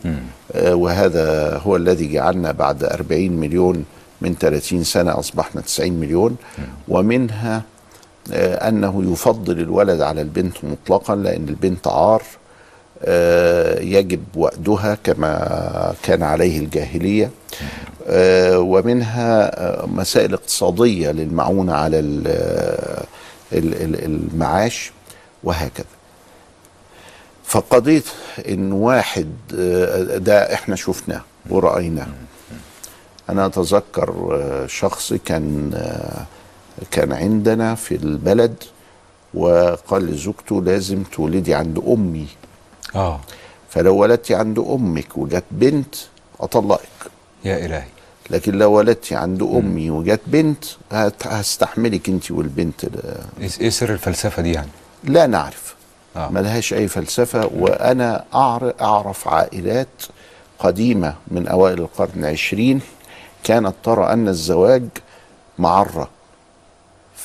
آه، وهذا هو الذي جعلنا بعد 40 مليون من 30 سنة أصبحنا 90 مليون. ومنها آه، أنه يفضل الولد على البنت مطلقا لأن البنت عار. آه، يجب وأدها كما كان عليه الجاهلية. آه، ومنها آه، مسائل اقتصادية للمعونة على ال- ال- ال- المعاش وهكذا. فقضية إن واحد آه، ده إحنا شفناه ورأيناه. أنا أتذكر آه، شخص كان آه، كان عندنا في البلد وقال لزوجته لازم تولدي عند أمي. آه. فلو ولدتي عند أمك وجت بنت أطلقك. يا إلهي. لكن لو ولدتي عند أمي وجت بنت هستحملك أنت والبنت. إيه إيه سر الفلسفة دي يعني؟ لا نعرف. آه. ملهاش أي فلسفة وأنا أعر- أعرف عائلات قديمة من أوائل القرن العشرين كانت ترى أن الزواج معرة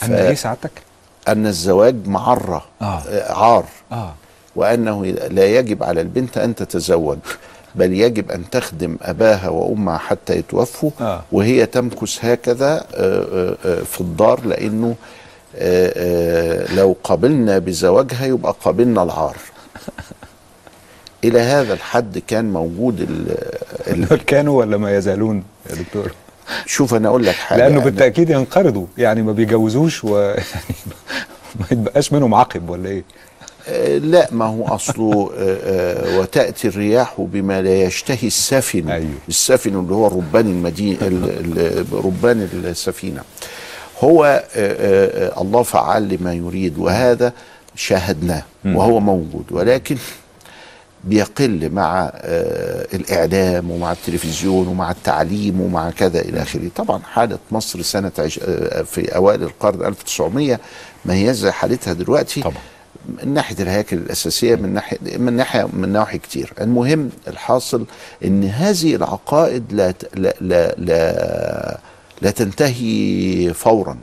أن إيه سعادتك؟ أن الزواج معرة آه. آه، عار آه. وأنه لا يجب على البنت أن تتزوج بل يجب أن تخدم أباها وأمها حتى يتوفوا آه. وهي تمكث هكذا آه، آه، في الدار لأنه لو قبلنا بزواجها يبقى قبلنا العار إلى هذا الحد كان موجود ال- ال- كانوا ولا ما يزالون يا دكتور؟ شوف أنا أقول لك حاجة لأنه أنا- بالتأكيد ينقرضوا يعني ما بيجوزوش ويعني ما يتبقاش منهم عقب ولا إيه؟ آه، لا ما هو اصله آه، آه، وتأتي الرياح بما لا يشتهي السفن أيوه. السفن اللي هو ربان المدينة ربان السفينة هو آه، آه، الله فعال لما يريد وهذا شاهدناه وهو موجود ولكن بيقل مع آه، الإعلام ومع التلفزيون ومع التعليم ومع كذا إلى آخره. طبعا حالة مصر. آه، في أوائل القرن 1900 ما هي زي حالتها دلوقتي طبعا. من ناحية الهياكل الأساسية من ناحية من ناحية من نواحي كتير. المهم الحاصل إن هذه العقائد لا لا لا لا, لا تنتهي فورا.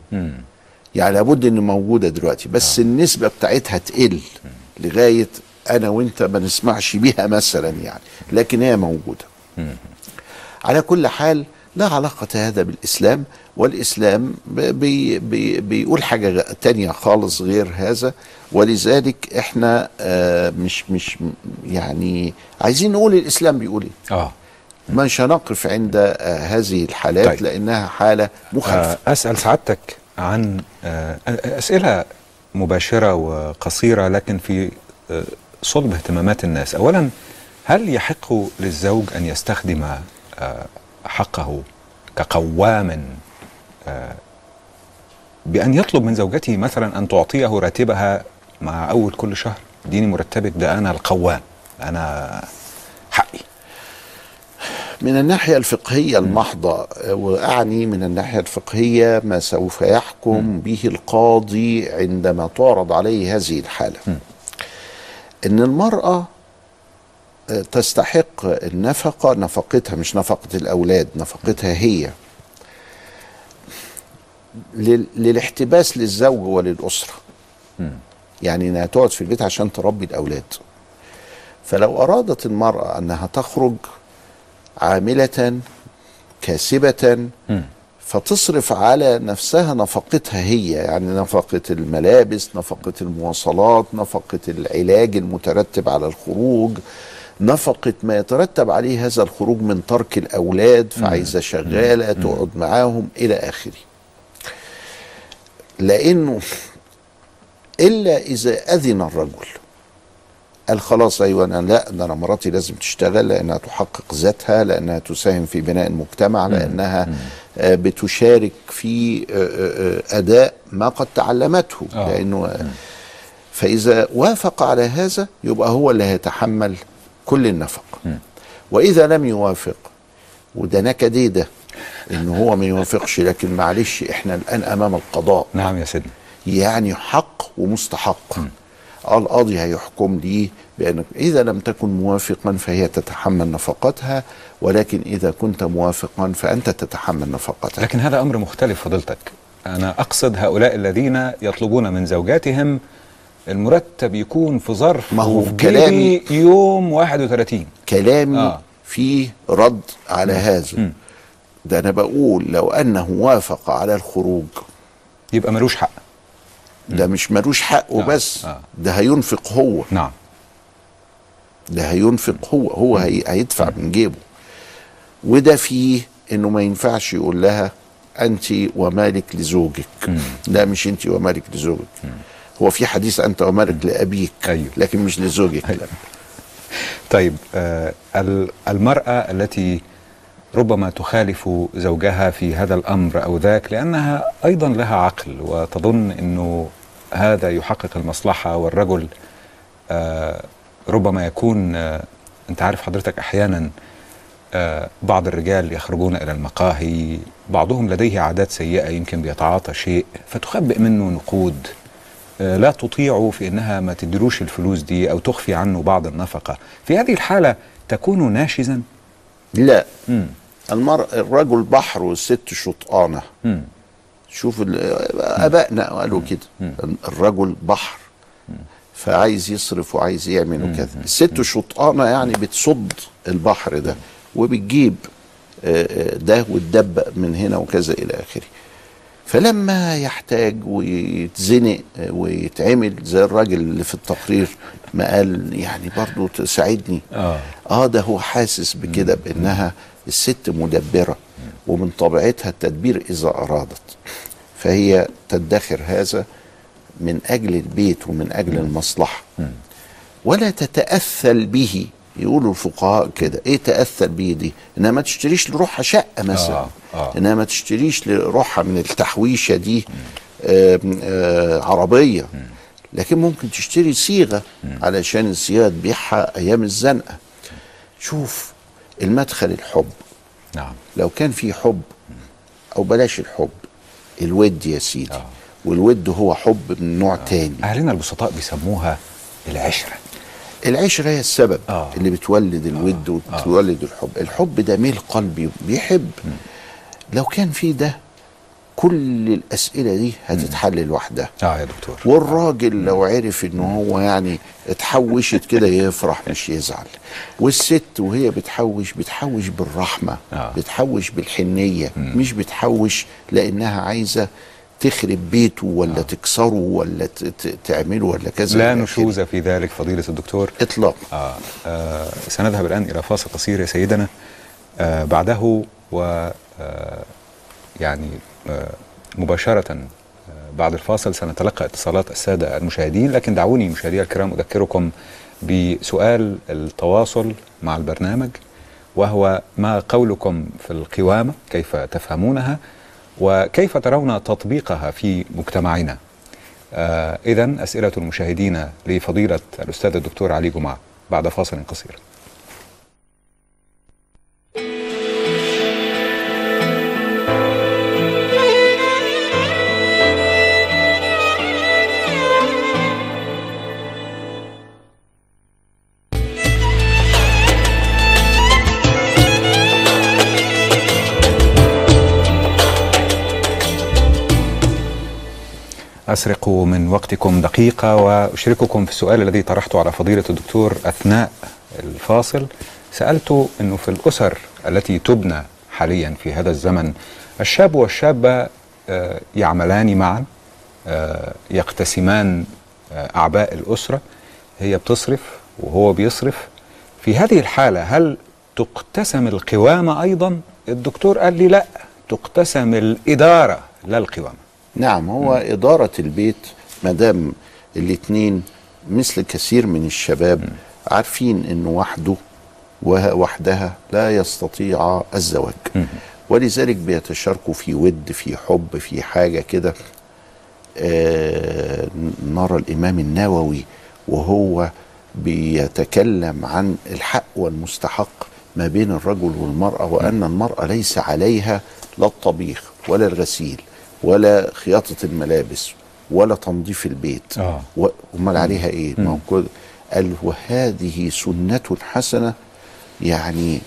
يعني لابد ان موجودة دلوقتي بس آه. النسبة بتاعتها تقل لغاية أنا وأنت ما نسمعش بيها مثلا يعني لكن هي موجودة. على كل حال لا علاقة هذا بالإسلام والإسلام بي بي بيقول حاجة تانية خالص غير هذا. ولذلك إحنا آه مش مش يعني عايزين نقول الإسلام بيقول إيه؟ آه. مش هنقف عند آه هذه الحالات طيب. لأنها حالة مخالفة آه، أسأل سعادتك عن آه، أسئلة مباشرة وقصيرة لكن في صلب اهتمامات الناس. أولا هل يحق للزوج أن يستخدم حقه كقوام بأن يطلب من زوجته مثلا أن تعطيه راتبها مع أول كل شهر؟ اديني مرتبك ده أنا القوام أنا حقي. من الناحية الفقهية المحضة آه، وأعني من الناحية الفقهية ما سوف يحكم به القاضي عندما تعرض عليه هذه الحالة. إن المرأة آه، تستحق النفقة نفقتها مش نفقة الأولاد نفقتها هي لل- للاحتباس للزوج وللأسرة. يعني إنها تقعد في البيت عشان تربي الأولاد. فلو أرادت المرأة أنها تخرج عاملة كاسبة فتصرف على نفسها نفقتها هي يعني نفقة الملابس نفقة المواصلات نفقة العلاج المترتب على الخروج نفقة ما يترتب عليه هذا الخروج من ترك الأولاد فعايزة شغالة تقعد معاهم إلى آخره. لأنه إلا إذا أذن الرجل قال خلاص أيوه أنا لا ده أنا مراتي لازم تشتغل لأنها تحقق ذاتها لأنها تساهم في بناء المجتمع لأنها آه، بتشارك في آه، آه، أداء ما قد تعلمته. لأنه فإذا وافق على هذا يبقى هو اللي هيتحمل كل النفقة. وإذا لم يوافق وده نكدي ده إن هو ما يوافقش لكن معلش إحنا الآن أمام القضاء. نعم يا سيدنا. يعني حق ومستحق. القاضي هيحكم لي بأنك إذا لم تكن موافقا فهي تتحمل نفقتها ولكن إذا كنت موافقا فأنت تتحمل نفقتها. لكن هذا أمر مختلف فضيلتك أنا أقصد هؤلاء الذين يطلبون من زوجاتهم المرتب يكون في ظرف ما هو كلامي- يوم 31 كلامي آه. آه. فيه رد على هذا. ده أنا بقول لو أنه وافق على الخروج. يبقى ملوش حق. ده مش ملوش حق وبس. آه. ده هينفق هو. نعم. ده هينفق هو. هو هي هيدفع من جيبه. وده فيه إنه ما ينفعش يقول لها أنت ومالك لزوجك. لا مش أنت ومالك لزوجك. هو في حديث أنت ومالك لأبيك أيوه. لكن مش لزوجك. لا. طيب آه ال- المرأة التي ربما تخالف زوجها في هذا الأمر أو ذاك لأنها أيضا لها عقل وتظن أنه هذا يحقق المصلحة والرجل آه ربما يكون آه أنت عارف حضرتك أحيانا آه بعض الرجال يخرجون إلى المقاهي بعضهم لديه عادات سيئة يمكن بيتعاطى شيء فتخبئ منه نقود لا تطيعه في إنها ما تدروش الفلوس دي أو تخفي عنه بعض النفقة. في هذه الحالة تكون ناشزا؟ لا. المرء الرجل بحر والست مم. شوف ال- أبائنا قالوا كده. الرجل بحر. فعايز يصرف وعايز يعمل وكذا. الست شطآنة يعني بتصد البحر ده وبتجيب آه، آه، ده وتدبق من هنا وكذا إلى آخره. فلما يحتاج ويتزنق آه، ويتعمل زي الراجل اللي في التقرير ما قال يعني برضو تساعدني آه. آه ده هو حاسس بكده بأنها الست مدبرة ومن طبيعتها التدبير إذا أرادت. فهي تدخر هذا من أجل البيت ومن أجل المصلحة. ولا تتاثل به. يقولوا الفقهاء كده. إيه تاثل به دي؟ إنها ما تشتريش لروحها شقة مثلا. آه، آه. إنها ما تشتريش لروحها من التحويشة دي آه آه عربية. لكن ممكن تشتري صيغة علشان الصيغه تبيعها أيام الزنقة. شوف المدخل الحب. نعم. لو كان في حب أو بلاش الحب الود يا سيدي. آه. والود هو حب من نوع تاني. أهلنا البسطاء بيسموها العشرة. العشرة هي السبب آه. اللي بتولد الود وتولد الحب. الحب ده ميل قلبي بيحب. لو كان في ده كل الأسئلة دي هتتحل لوحدها. آه يا دكتور. والراجل لو عرف إن هو يعني اتحوشت كده يفرح مش يزعل. والست وهي بتحوش بتحوش بالرحمة آه. بتحوش بالحنية مش بتحوش لأنها عايزة تخرب بيته ولا آه. تكسره ولا تعمله ولا كذا لا نشوز في ذلك فضيلة الدكتور. اطلاق آه. آه سنذهب الآن إلى فاصل قصير يا سيدنا. آه بعده و آه يعني مباشرة آه بعد الفاصل سنتلقى اتصالات السادة المشاهدين لكن دعوني مشاهدي الكرام أذكركم بسؤال التواصل مع البرنامج وهو ما قولكم في القوامة؟ كيف تفهمونها؟ وكيف ترون تطبيقها في مجتمعنا؟ آه إذا أسئلة المشاهدين لفضيلة الأستاذ الدكتور علي جمعة بعد فاصل قصير. أسرق من وقتكم دقيقة وأشرككم في السؤال الذي طرحته على فضيلة الدكتور أثناء الفاصل. سألت أنه في الأسر التي تبنى حاليا في هذا الزمن الشاب والشابة آه، يعملان معا؟ آه، يقتسمان آه، أعباء الأسرة؟ هي بتصرف وهو بيصرف. في هذه الحالة هل تقتسم القوامة أيضا؟ الدكتور قال لي لا تقتسم الإدارة لا القوامة نعم هو إدارة البيت مدام الاتنين مثل كثير من الشباب عارفين إنه وحده ووحدها لا يستطيع الزواج. ولذلك بيتشاركوا في ود في حب في حاجة كده. آه نرى الإمام النووي وهو بيتكلم عن الحق والمستحق ما بين الرجل والمرأة وأن المرأة ليس عليها لا الطبيخ ولا الغسيل. ولا خياطة الملابس ولا تنظيف البيت. آه. أمال عليها إيه؟ ما هو قال وهذه سنة حسنة يعني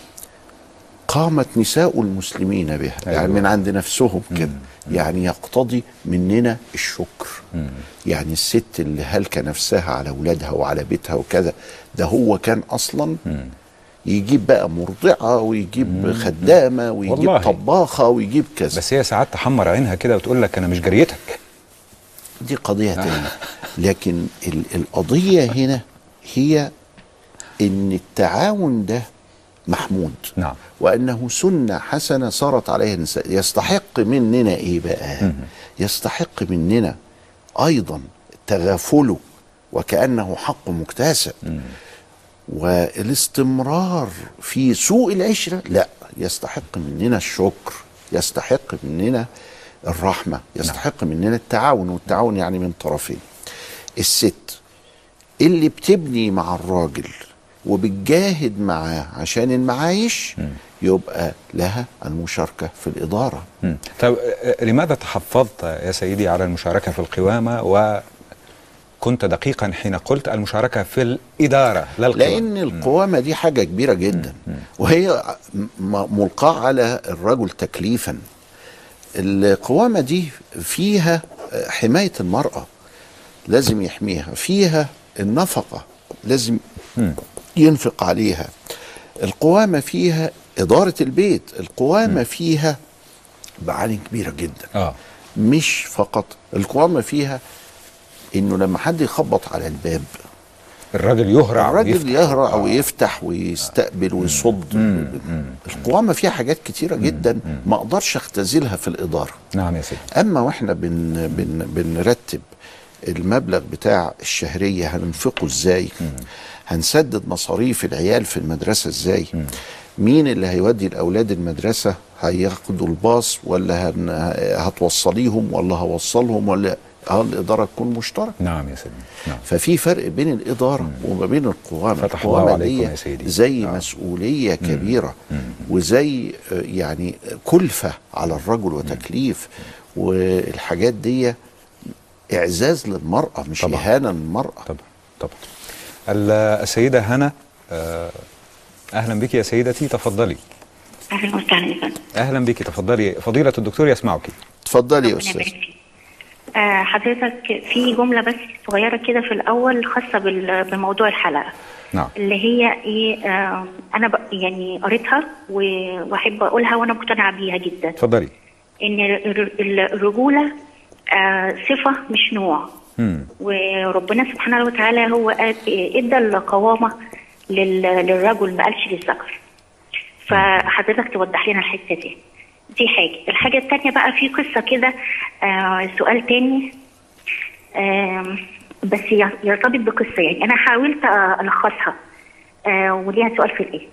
قامت نساء المسلمين بها. أيوة. يعني من عند نفسهم كده. يعني يقتضي مننا الشكر. يعني الست اللي هلكة نفسها على أولادها وعلى بيتها وكذا ده هو كان أصلا يجيب بقى مرضعة ويجيب خدامة ويجيب والله. طباخة ويجيب كذا. بس هي ساعات تحمر عينها كده وتقول لك أنا مش جريتك. دي قضية تانية. لكن ال- القضية هنا هي إن التعاون ده محمود. نعم. وأنه سنة حسنة صارت عليها النساء. يستحق مننا إيه بقى؟ يستحق مننا أيضا تغافله وكأنه حق مكتسب. والاستمرار في سوء العشرة لا يستحق مننا الشكر يستحق مننا الرحمة يستحق مننا التعاون والتعاون يعني من طرفين. الست اللي بتبني مع الراجل وبتجاهد معاه عشان المعايش يبقى لها المشاركة في الإدارة. طب آه، لماذا تحفظت يا سيدي على المشاركة في القوامة كنت دقيقا حين قلت المشاركة في الإدارة لا القوام لأن القوامة دي حاجة كبيرة جدا. وهي م- ملقاة على الرجل تكليفا. القوامة دي فيها حماية المرأة لازم يحميها فيها النفقة لازم ينفق عليها. القوامة فيها إدارة البيت القوامة فيها معاني كبيرة جدا. آه. مش فقط القوامة فيها إنه لما حد يخبط على الباب الراجل يهرع الراجل ويفتح. يهرع ويفتح ويستقبل ويصد. القوامة فيها حاجات كتيرة جدا ما أقدرش أختزلها في الإدارة. نعم يا سيدي. أما وإحنا بن بن بنرتب المبلغ بتاع الشهرية هننفقه إزاي؟ هنسدد مصاريف العيال في المدرسة إزاي؟ مين اللي هيودي الأولاد المدرسة؟ هياخدوا الباص ولا هن هتوصليهم ولا هوصلهم ولا آه الإدارة تكون مشتركة. نعم يا سيدي. نعم. ففي فرق بين الإدارة وما بين القوامه فتح الله عليكم يا سيدي. زي مسؤولية كبيرة وزي آه، يعني كلفة على الرجل وتكليف والحاجات دي إعزاز للمرأة مش طبعاً. إهانة للمرأة. طبعا. طبعا. ال- السيدة هنا آه، أهلا بك يا سيدتي تفضلي. أهلا وسهلا أهلا بك تفضلي. فضيلة الدكتور يسمعك. اتفضلي يا ربنا أستاذ يبارك فيك. آه، حضرتك في جملة بس صغيرة كده في الأول خاصة بموضوع الحلقة. نعم. اللي هي إيه آه أنا يعني قريتها وأحب أقولها وأنا مقتنعة بيها جدا. اتفضلي. إن الر- الر- الرجولة آه صفة مش نوع. مم. وربنا سبحانه وتعالى هو قال- إدى القوامه لل- للرجل ما قالش للذكر. فحضرتك توضح لنا الحتة دي. دي حاجة. الحاجة الثانية بقى في قصة كده آه سؤال تاني. بس يرتبط بقصة يعني. أنا حاولت ألخصها. آه وليها سؤال في الايه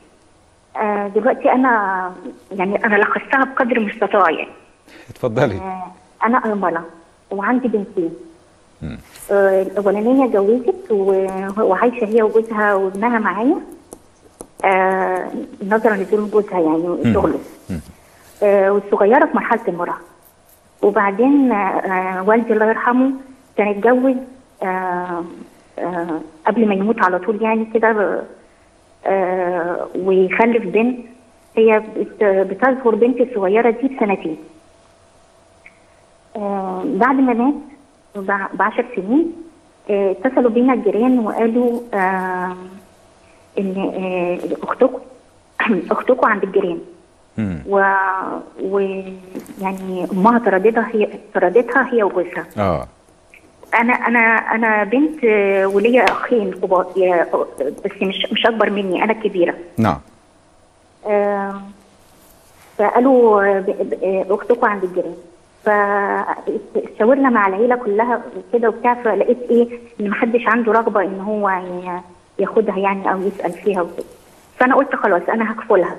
آه دلوقتي أنا يعني أنا لخصتها بقدر المستطاع يعني. اتفضلي. آه، أنا أرملة وعندي بنتين. آه، الأولانية اتجوزت و- وعايشة هي وجوزها وابنها معايا. آه، نظرا لظروف جوزها يعني شغله. آه، والصغيرة في مرحلة المراهقة وبعدين آه، آه، والدي الله يرحمه كان اتجوز قبل ما يموت على طول يعني كده ويخلف بنت. هي بت- بتظهر بنتي الصغيرة دي بسنتين. بعد ما مات بع- بعشر سنين اتصلوا بينا الجيران وقالوا إن اختكم أختكم عند الجيران. و... و يعني امها طردتها هي طردتها هي وجوزها آه. أنا أنا أنا بنت وليا اخين كبار بس مش مش أكبر مني أنا الكبيره نعم. آه، فقالوا ب- ب- أختكم عند الجيران. فشاورنا مع العيلة كلها كده وبتاع فلقيت إيه إن محدش عنده رغبة إن هو ياخدها يعني أو يسأل فيها وكده. فأنا قلت خلاص أنا هكفلها.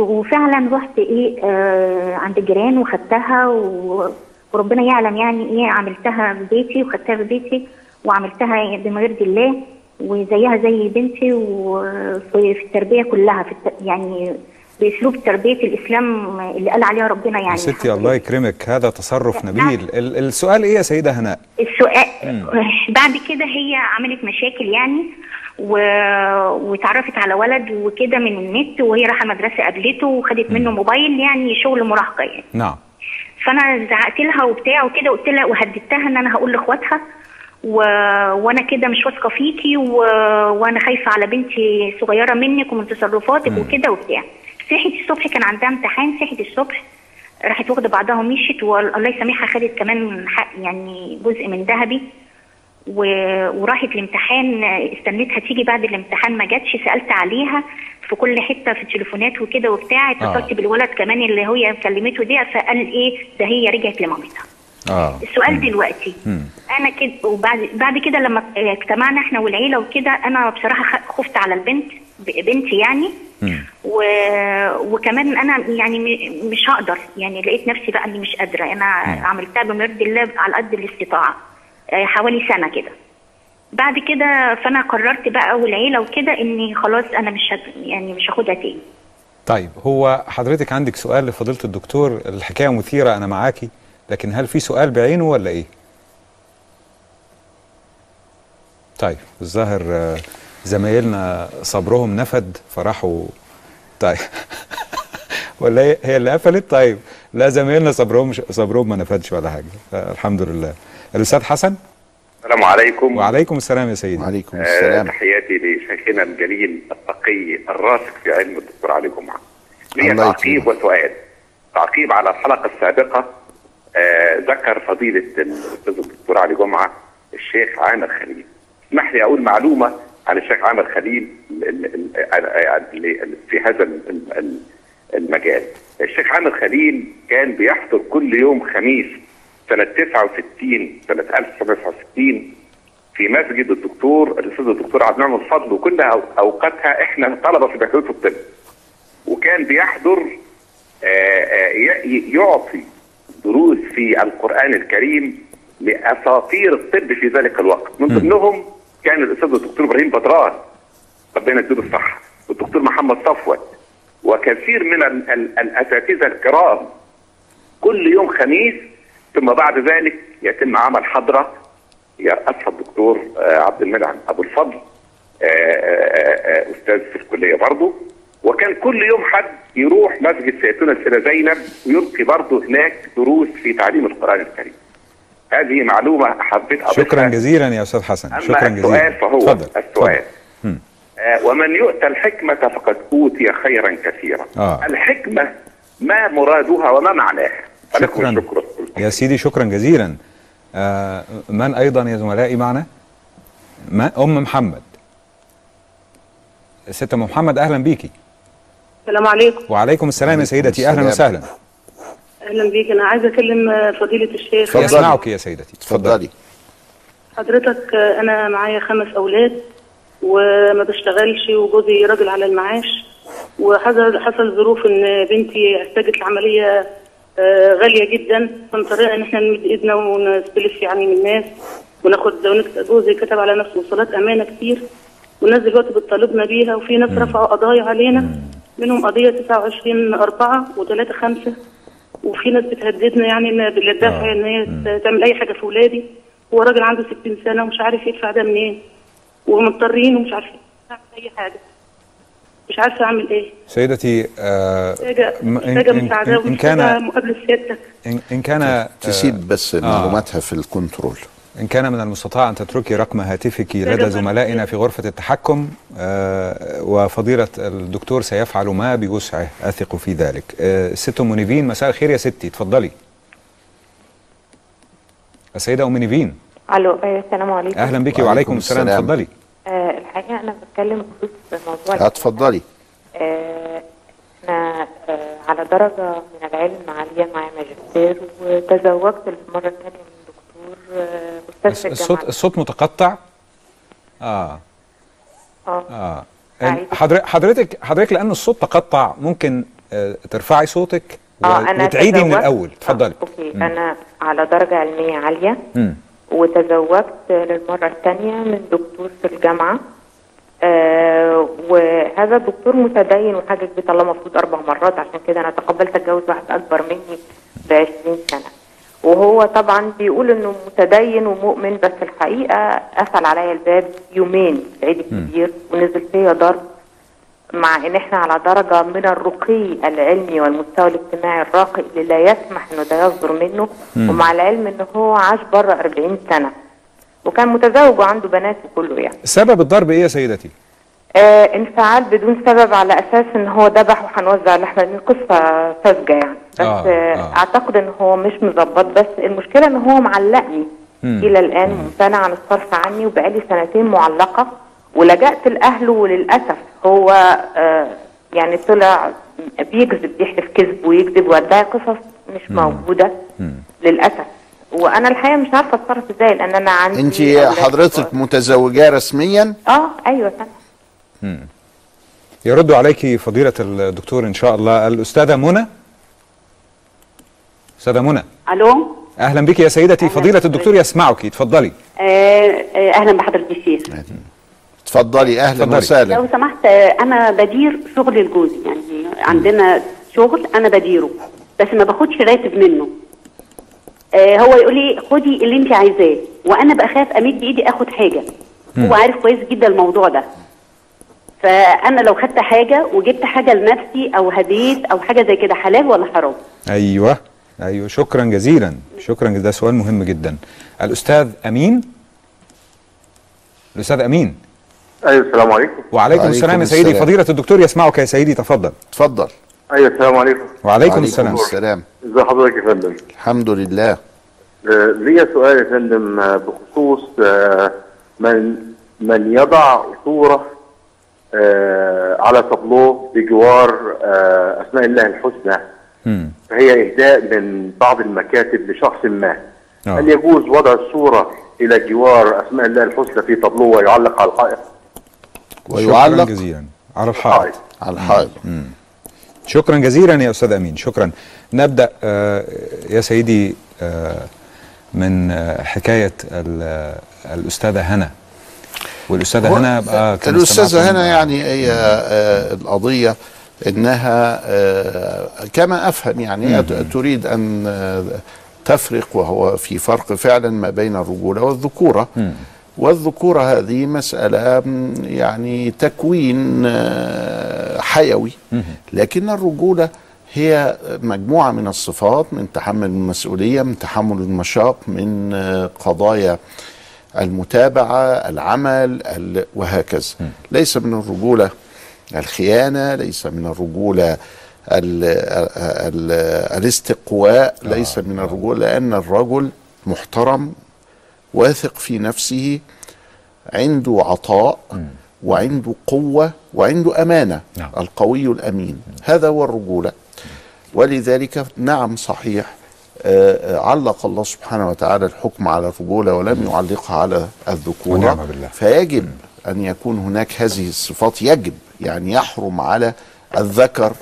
وفعلا رحت إيه آه عند الجيران وخدتها و- وربنا يعلم يعني إيه عملتها في بيتي وخدتها في بيتي وعملتها يرضي الله وزيها زي بنتي وفي في التربية كلها في الت... يعني بأسلوب تربية الإسلام اللي قال عليها ربنا يعني. ستي الله يكرمك هذا تصرف نبيل. ال- السؤال إيه يا سيدة هناء؟ السؤال مم. بعد كده هي عملت مشاكل يعني و... واتعرفت على ولد وكده من النت وهي رايحة مدرسة قابلته وخدت منه موبايل يعني شغل مراهقة يعني. نعم. فأنا زعقت لها وبتاع وكده قلت لها وهددتها إن أنا هقول لإخواتها و... وأنا كده مش واثقة فيكي و... وأنا خايفة على بنتي صغيرة منك ومن تصرفاتك وكده وبتاع. صحيت الصبح كان عندها امتحان صحيت الصبح راحت واخدة بعضها ومشيت والله يسامحها خدت كمان حق يعني جزء من ذهبي. وراحت الامتحان استنيتها تيجي بعد الامتحان ما جاتش سألت عليها في كل حتة في التليفونات وكده وبتاع اتصلت آه. بالولد كمان اللي هي كلمته دي فقال إيه ده هي رجعت لمامتها آه السؤال دلوقتي مم. أنا كده وبعد بعد كده لما اجتمعنا إحنا والعيلة وكده أنا بصراحة خفت على البنت بنتي يعني مم. و... وكمان أنا يعني مش هقدر يعني لقيت نفسي بقى إني مش قادرة أنا عملتها بمرضي الله على قد الاستطاعة آه، حوالي سنة كده. بعد كده فأنا قررت بقى والعيله وكده إني خلاص أنا مش هد... يعني مش هاخدها تاني. طيب هو حضرتك عندك سؤال لفضيلة الدكتور الحكاية مثيرة أنا معاكي لكن هل في سؤال بعينه ولا إيه؟ طيب الظاهر آه، زمايلنا صبرهم نفد فراحوا طيب. ولا هي اللي قفلت؟ طيب. لا زمايلنا صبرهم صبرهم ما نفدش ولا حاجة. الحمد لله. الأستاذ حسن؟ السلام عليكم. وعليكم السلام يا سيدي. وعليكم آه، تحياتي لشيخنا الجليل التقي الراسخ في علم الدكتور علي جمعة. لي تعقيب وسؤال. تعقيب على الحلقة السابقة. آه، ذكر فضيلة الأستاذ الدكتور علي جمعة الشيخ عامر خليل. اسمح لي أقول معلومة عن الشيخ عامر خليل في هذا ال- ال- المجال. الشيخ عامر خليل كان بيحضر كل يوم خميس سنة 69 سنة 1969 في مسجد الدكتور الأستاذ الدكتور عبد المنعم الفضل وكل أوقاتها إحنا طلبة في بكالوريوس الطب. وكان بيحضر آه، آه، يعطي دروس في القرآن الكريم لأساطير الطب في ذلك الوقت. من ضمنهم كان الأستاذ الدكتور إبراهيم بدران ربنا يديله الصحة والدكتور محمد صفوت وكثير من ال- ال- الأساتذة الكرام كل يوم خميس ثم بعد ذلك يتم عمل حضرة يرأسها الدكتور آه، عبد المنعم أبو الفضل آه، آه، أستاذ في الكلية برضه. وكان كل يوم حد يروح مسجد سيدتنا السيدة زينب ويلقي برضه هناك دروس في تعليم القرآن الكريم. هذه معلومة حبيت أضيفها. شكرا جزيلا يا أستاذ حسن. شكرا السؤال جزيلا فهو اتفضل. السؤال. ومن يؤتى الحكمة فقد أوتي خيرا كثيرا. آه. الحكمة ما مرادها وما معناها؟ شكرا. شكرا يا سيدي شكرا جزيلا. آه من أيضا يا زملائي معنا؟ ما؟ أم محمد. ست أم محمد أهلا بيكي. السلام عليكم. وعليكم السلام يا سيدتي. أهلا السلام. وسهلا. أهلا بيك أنا عايزه أكلم آه، فضيلة الشيخ. يسمعك يا سيدتي. اتفضلي حضرتك آه، أنا معايا خمس أولاد. وما بشتغلش وجوزي راجل على المعاش. وحصل حصل ظروف إن بنتي احتاجت لعمليه آه، غالية جدا. فاضطرينا إن إحنا نمد إيدنا ونستلف يعني من الناس وناخد جوزي كتب على نفسه وصولات أمانة كتير والناس دلوقتي بتطالبنا بيها وفي ناس رفعوا قضايا علينا. منهم قضية 29 4 و3 5 وفي ناس بتهددنا يعني إن بالدافع إن هي تعمل أي حاجة في ولادي. هو راجل عنده 60 سنة ومش عارف يدفع ده منين. ومضطرين ومش عارفين نعمل أي حاجة. مش عارفة أعمل إيه. سيدتي آه محتاجه محتاجة مساعده إن كان- مقابله سيادتك. إن, إن كان تسيب بس آه. معلوماتها في ال control. إن كان من المستطاع أن تتركي رقم هاتفك لدى زملائنا في غرفة التحكم آه، وفضيلة الدكتور سيفعل ما بوسعه أثق في ذلك. آه، ست أم نيفين مساء الخير يا ستي اتفضلي السيدة أم نيفين. ألو آه، السلام عليكم. أهلا بك وعليكم السلام. اتفضلي. آه الحقيقة أنا بتكلم بخصوص موضوع اتفضلي. آه آه على درجة من العلم عاليه معايا ماجستير وتزوجت المرة الثانية من دكتور آه أستاذ الصوت الصوت متقطع. آه. آه. آه. حضر- حضرتك حضرتك لأن الصوت تقطع ممكن آه، ترفعي صوتك آه وتعيدي من الأول. اتفضلي. أوكي. مم. أنا على درجة علمية عالية. مم. وتزوجت للمرة الثانية من دكتور في الجامعة. آه وهذا الدكتور متدين وحاجة بيت الله المفروض أربع مرات عشان كده أنا تقبلت أتجوز واحد أكبر مني بعشرين سنة. وهو طبعا بيقول إنه متدين ومؤمن بس الحقيقة قفل عليا الباب يومين في العيد الكبير ونزل فيا ضرب. مع إن إحنا على درجة من الرقي العلمي والمستوى الاجتماعي الراقي اللي لا يسمح إنه ده يصدر منه مم. ومع العلم إن هو عاش بره 40 سنة وكان متزوج وعنده بنات وكله يعني سبب الضرب إيه يا سيدتي؟ آه انفعال بدون سبب على أساس إن هو ذبح وهنوزع اللحمه دي قصة ساذجه يعني بس آه، آه آه. أعتقد إن هو مش مظبط بس المشكلة إن هو معلقني مم. إلى الآن ممتنع عن الصرف عني وبقالي سنتين معلقة ولجأت لأهله وللأسف هو آه يعني طلع بيكذب بيحلف كذب ويكذب ويدعي قصص مش موجودة للأسف. وأنا الحقيقة مش عارفة أتصرف إزاي لأن أنا عندي أنت حضرتك متزوجة رسميا؟ آه أيوه سنة. مم. يرد عليك فضيلة الدكتور إن شاء الله. الأستاذة منى؟ أستاذة منى. ألو؟ أهلا بك يا سيدتي. فضيلة الدكتور يسمعك. اتفضلي. آه آه أهلا بحضرتك الشيخ اتفضلي أهلا. وسهلا. لو سمحت أنا بدير شغل الجوزي يعني عندنا شغل أنا بديره بس ما باخدش راتب منه. آه هو يقول لي خدي اللي انت عايزاه وأنا بخاف أمد إيدي آخد حاجة. مم. هو عارف كويس جدا الموضوع ده. فأنا لو خدت حاجة وجبت حاجة لنفسي أو هديت أو حاجة زي كده حلال ولا حرام؟ أيوه. أيوه. شكرا جزيلا. شكرا ده سؤال مهم جدا. الأستاذ أمين؟ الأستاذ أمين. أيوه السلام عليكم. وعليكم السلام يا سيدي. فضيلة الدكتور يسمعك يا سيدي تفضل. اتفضل. أيوه السلام عليكم. وعليكم السلام. السلام. ازي حضرتك يا فندم؟ الحمد لله. آه، ليا سؤال يا فندم آه، بخصوص آه، من من يضع صورة آه، على تابلوه بجوار أسماء الله الحسنى. فهي إهداء من بعض المكاتب لشخص ما. هل يجوز وضع الصورة إلى جوار أسماء الله الحسنى في تابلوه ويعلق على الحائط ويعلق. شكرا جزيلا. على الحائط. على الحائط. شكرا جزيلا يا أستاذ أمين. شكرا. نبدأ آه، يا سيدي آه، من آه، حكاية ال- الأستاذة هنا. والأستاذة هنا بقى استمعتم- هنا يعني هي آه، القضية إنها آه، كما أفهم يعني تريد أن آه، تفرق وهو في فرق فعلا ما بين الرجولة والذكورة. والذكوره هذه مسألة م، يعني تكوين آه، حيوي. لكن الرجولة هي مجموعة من الصفات من تحمل المسؤولية من تحمل المشاق من آه، قضايا المتابعة العمل ال- وهكذا. ليس من الرجولة الخيانة ليس من الرجولة ال ال الاستقواء ليس من الرجولة لأن الرجل محترم واثق في نفسه عنده عطاء وعنده قوة وعنده أمانة القوي الأمين. هذا هو الرجولة. ولذلك نعم صحيح آه، آه، علق الله سبحانه وتعالى الحكم على الرجولة ولم يعلقها على بالله. فيجب أن يكون هناك هذه الصفات يجب يعني يحرم على الذكر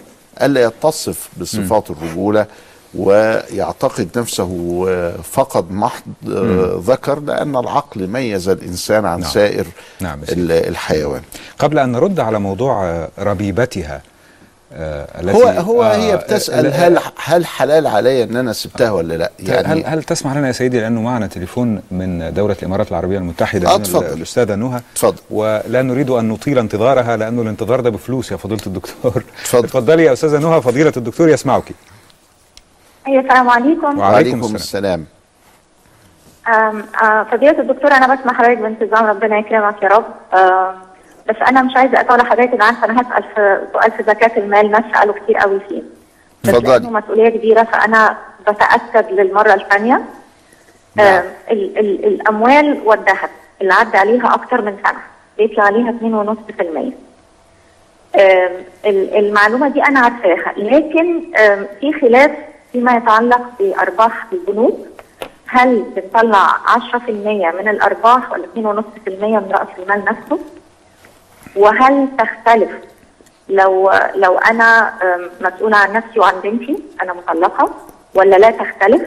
ألا يتصف بصفات الرجولة. ويعتقد نفسه آه، فقط محض آه،. ذكر لأن العقل ميز الإنسان عن نعم. سائر نعم الحيوان. قبل أن نرد على موضوع آه، ربيبتها آه، التي هو هو آه، هي بتسأل ال- هل هل حلال علي إن أنا سبتها ولا لأ؟ يعني هل هل تسمح لنا يا سيدي لأنه معنا تليفون من دولة الإمارات العربية المتحدة آه، اتفضل. ال- الأستاذة نهى اتفضل. ولا نريد أن نطيل انتظارها لأنه الانتظار ده بفلوس يا فضيلة الدكتور. اتفضل. اتفضلي يا أستاذة نهى فضيلة الدكتور يسمعك. السلام عليكم. وعليكم السلام. آه، فضيلة الدكتور أنا بسمع حضرتك بانتظام ربنا يكرمك يا رب. بس أنا مش عايزة أطول حضرتك أنا عارفة أنا هسأل في سؤال في زكاة المال ناس سألوا كتير قوي فيه. بس اتفضلي. مسؤولية كبيرة فأنا بتأكد للمرة الثانية. آم، ال- ال- الأموال والذهب اللي عدى عليها أكتر من سنة بيطلع عليها 2.5% آم، ال- المعلومة دي أنا عارفاها لكن في خلاف فيما يتعلق بأرباح البنوك هل بنطلع 10% من الأرباح ولا 2.5% من رأس المال نفسه؟ وهل تختلف لو لو أنا آم، مسؤولة عن نفسي وعن بنتي أنا مطلقة ولا لا تختلف؟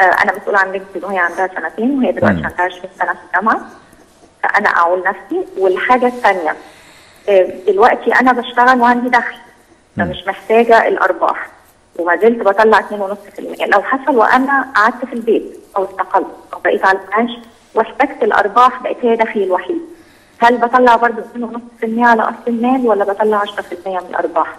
آه، أنا مسؤولة عن بنتي وهي عندها سنتين وهي دلوقتي. عندها 20 سنة في الجامعة فأنا أعول نفسي والحاجة الثانية آه، دلوقتي أنا بشتغل وعندي دخل فمش محتاجة الأرباح وما زلت بطلع 2.5% لو حصل وأنا قعدت في البيت أو استقلت أو بقيت على المعاش واحتجت الأرباح بقت هي دخلي الوحيد. هل بطلع برضه 2.5% على أصل المال ولا بطلع 10% من الأرباح؟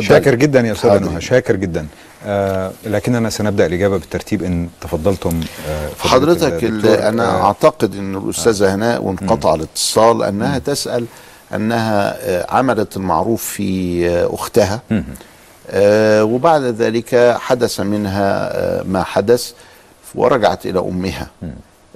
شاكر جدا يا استاذه نهى شاكر جدا. آه لكننا سنبدأ الإجابة بالترتيب إن تفضلتم آه حضرتك أنا آه. أعتقد إن الأستاذة هناء وانقطع الاتصال أنها تسأل أنها آه، عملت المعروف في آه، أختها. آه، وبعد ذلك حدث منها آه، ما حدث ورجعت إلى أمها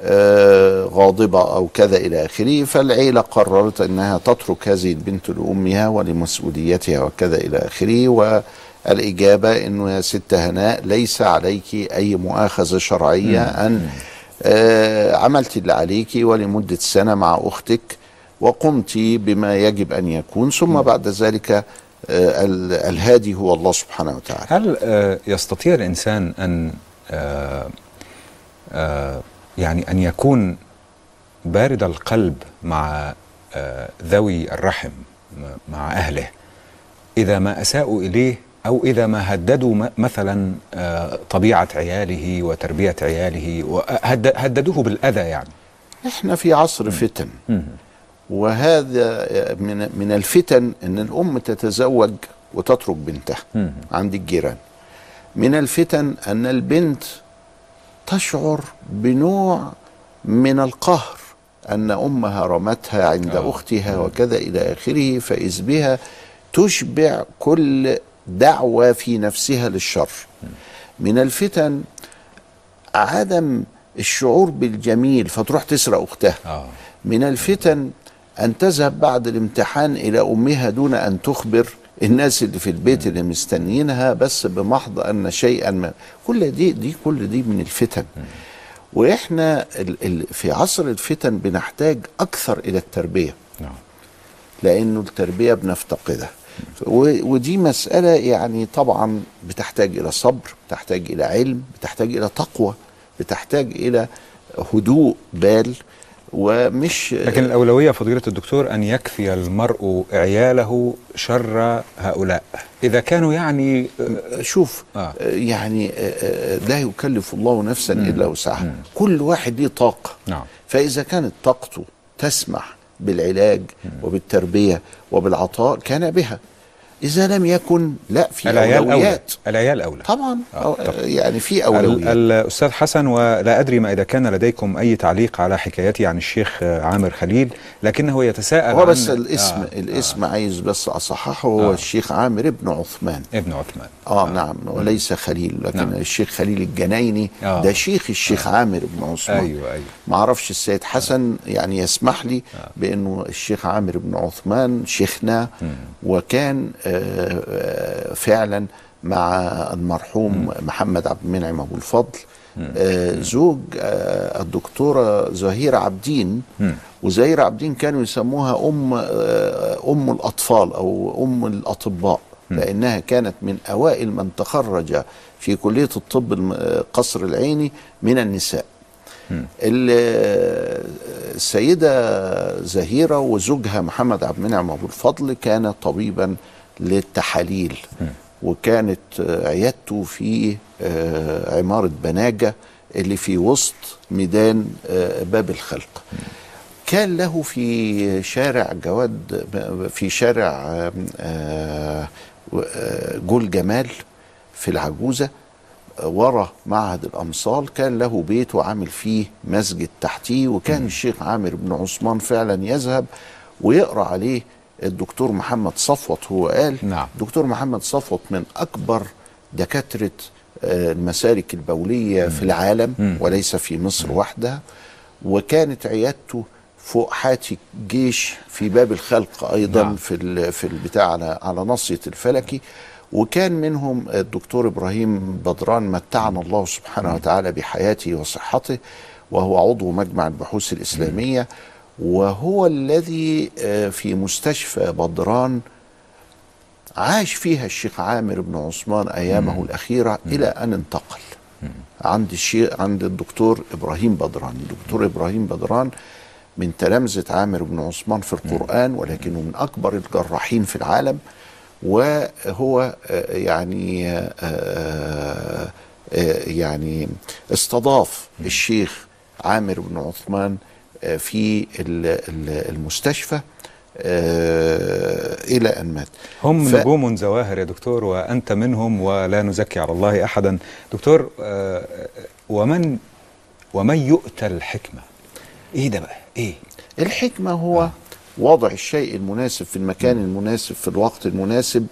آه، غاضبة أو كذا إلى آخره فالعيلة قررت إنها تترك هذه البنت لأمها ولمسؤوليتها وكذا إلى آخره والإجابة انه يا ست هناء ليس عليك أي مؤاخذة شرعية أن آه، عملت اللي عليك ولمدة سنة مع أختك وقمت بما يجب أن يكون ثم بعد ذلك آه، الهادي هو الله سبحانه وتعالى. هل آه يستطيع الإنسان أن آه آه يعني أن يكون بارد القلب مع آه ذوي الرحم مع أهله؟ إذا ما أساءوا إليه أو إذا ما هددوا مثلا آه طبيعة عياله وتربية عياله هددوه بالأذى يعني. إحنا في عصر فتن. وهذا من من الفتن إن الأم تتزوج وتترك بنتها عند الجيران. من الفتن أن البنت تشعر بنوع من القهر أن أمها رمتها عند أختها وكذا إلى آخره فإذ بها تشبع كل دعوة في نفسها للشر. من الفتن عدم الشعور بالجميل فتروح تسرق أختها. من الفتن أن تذهب بعد الامتحان إلى أمها دون أن تخبر الناس اللي في البيت اللي مستنيينها بس بمحض أن شيئا ما. كل دي دي كل دي من الفتن. ال في عصر الفتن بنحتاج أكثر إلى التربية. نعم. لأنه التربية بنفتقدها. ودي مسألة يعني طبعا بتحتاج إلى صبر بتحتاج إلى علم بتحتاج إلى تقوى بتحتاج إلى هدوء بال. ومش لكن الأولوية فضيلة الدكتور أن يكفي المرء عياله شر هؤلاء. إذا كانوا يعني شوف آه. يعني آه، آه، لا يكلف الله نفسا إلا وسعها. كل واحد ليه طاقة. نعم. فإذا كانت طاقته تسمح بالعلاج وبالتربية وبالعطاء كان بها. إذا لم يكن لا في العيال أولى. أولويات. العيال أولى. طبعا. آه، أو-. يعني في أولويات. الأستاذ حسن ولا أدري ما إذا كان لديكم أي تعليق على حكايتي عن الشيخ آه، عامر خليل لكنه يتساءل هو عن بس الاسم آه آه. الاسم عايز بس أصححه. هو آه. الشيخ عامر ابن عثمان. ابن عثمان. آه, نعم. وليس خليل لكن نعم. الشيخ خليل الجنايني آه. آه. ده شيخ الشيخ آه. عامر بن عثمان. أيوه أيوه. ما أعرفش السيد حسن يعني يسمح لي بأنه الشيخ عامر بن عثمان شيخنا وكان آه، آه، فعلا مع المرحوم محمد عبد المنعم أبو الفضل. آه، زوج آه، الدكتورة زهيرة عبدين وزهيرة عبدين كانوا يسموها أم آه، أم الأطفال أو أم الأطباء لأنها كانت من أوائل من تخرج في كلية الطب آه، قصر العيني من النساء. ال- السيدة زهيرة وزوجها محمد عبد المنعم أبو الفضل كان طبيبا للتحاليل. وكانت عيادته في آه، عمارة بناجة اللي في وسط ميدان آه، باب الخلق. كان له في شارع جواد في شارع آه، جول جمال في العجوزة ورا معهد الأمصال. كان له بيت وعامل فيه مسجد تحتيه وكان الشيخ عامر بن عثمان فعلا يذهب ويقرأ عليه الدكتور محمد صفوت هو قال نعم. دكتور محمد صفوت من أكبر دكاترة آه، المسالك البولية في العالم وليس في مصر وحدها وكانت عيادته فوق حاتي الجيش في باب الخلق أيضا نعم. في في البتاع على على ناصيه الفلكي وكان منهم الدكتور إبراهيم بدران متعنا الله سبحانه وتعالى بحياته وصحته وهو عضو مجمع البحوث الإسلامية. وهو الذي آه، في مستشفى بدران عاش فيها الشيخ عامر بن عثمان أيامه الأخيرة إلى أن انتقل. عند الشيخ عند الدكتور إبراهيم بدران. الدكتور إبراهيم بدران من تلامذة عامر بن عثمان في القرآن ولكنه من أكبر الجراحين في العالم وهو آه، يعني آه، يعني استضاف الشيخ عامر بن عثمان في ال- ال- المستشفى آه، إلى أن مات. هم ف- نجوم زواهر يا دكتور وأنت منهم ولا نزكي على الله أحدا. دكتور آه، ومن ومن يؤتى الحكمة؟ إيه ده بقى؟ إيه؟ الحكمة هو وضع الشيء المناسب في المكان المناسب في الوقت المناسب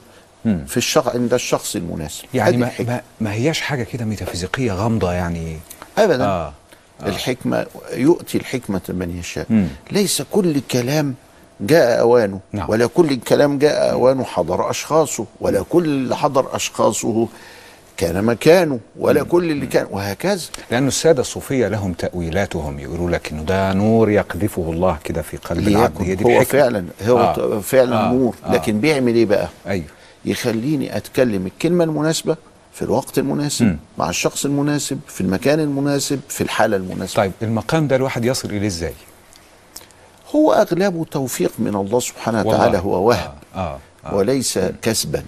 في الشخص عند الشخص المناسب. يعني ما. ما, ما هياش حاجة كده ميتافيزيقية غامضة يعني؟ ابدا. آه. آه. الحكمة يؤتي الحكمة من يشاء مم. ليس كل كلام جاء أوانه نعم. ولا كل كلام جاء أوانه حضر أشخاصه ولا كل اللي حضر أشخاصه كان مكانه ولا كل اللي كان وهكذا لأن السادة الصوفية لهم تأويلاتهم يقولوا لك إنه ده نور يقذفه الله كده في قلب العبد هي دي هو الحكمة. فعلا هو آه. فعلا آه. نور آه. لكن بيعمل إيه بقى أيوه يخليني أتكلم الكلمة المناسبة في الوقت المناسب مم. مع الشخص المناسب في المكان المناسب في الحالة المناسبة. طيب المقام ده الواحد يصل إليه إزاي؟ هو اغلبه توفيق من الله سبحانه. وتعالى هو وهب آه. آه. وليس كسبا.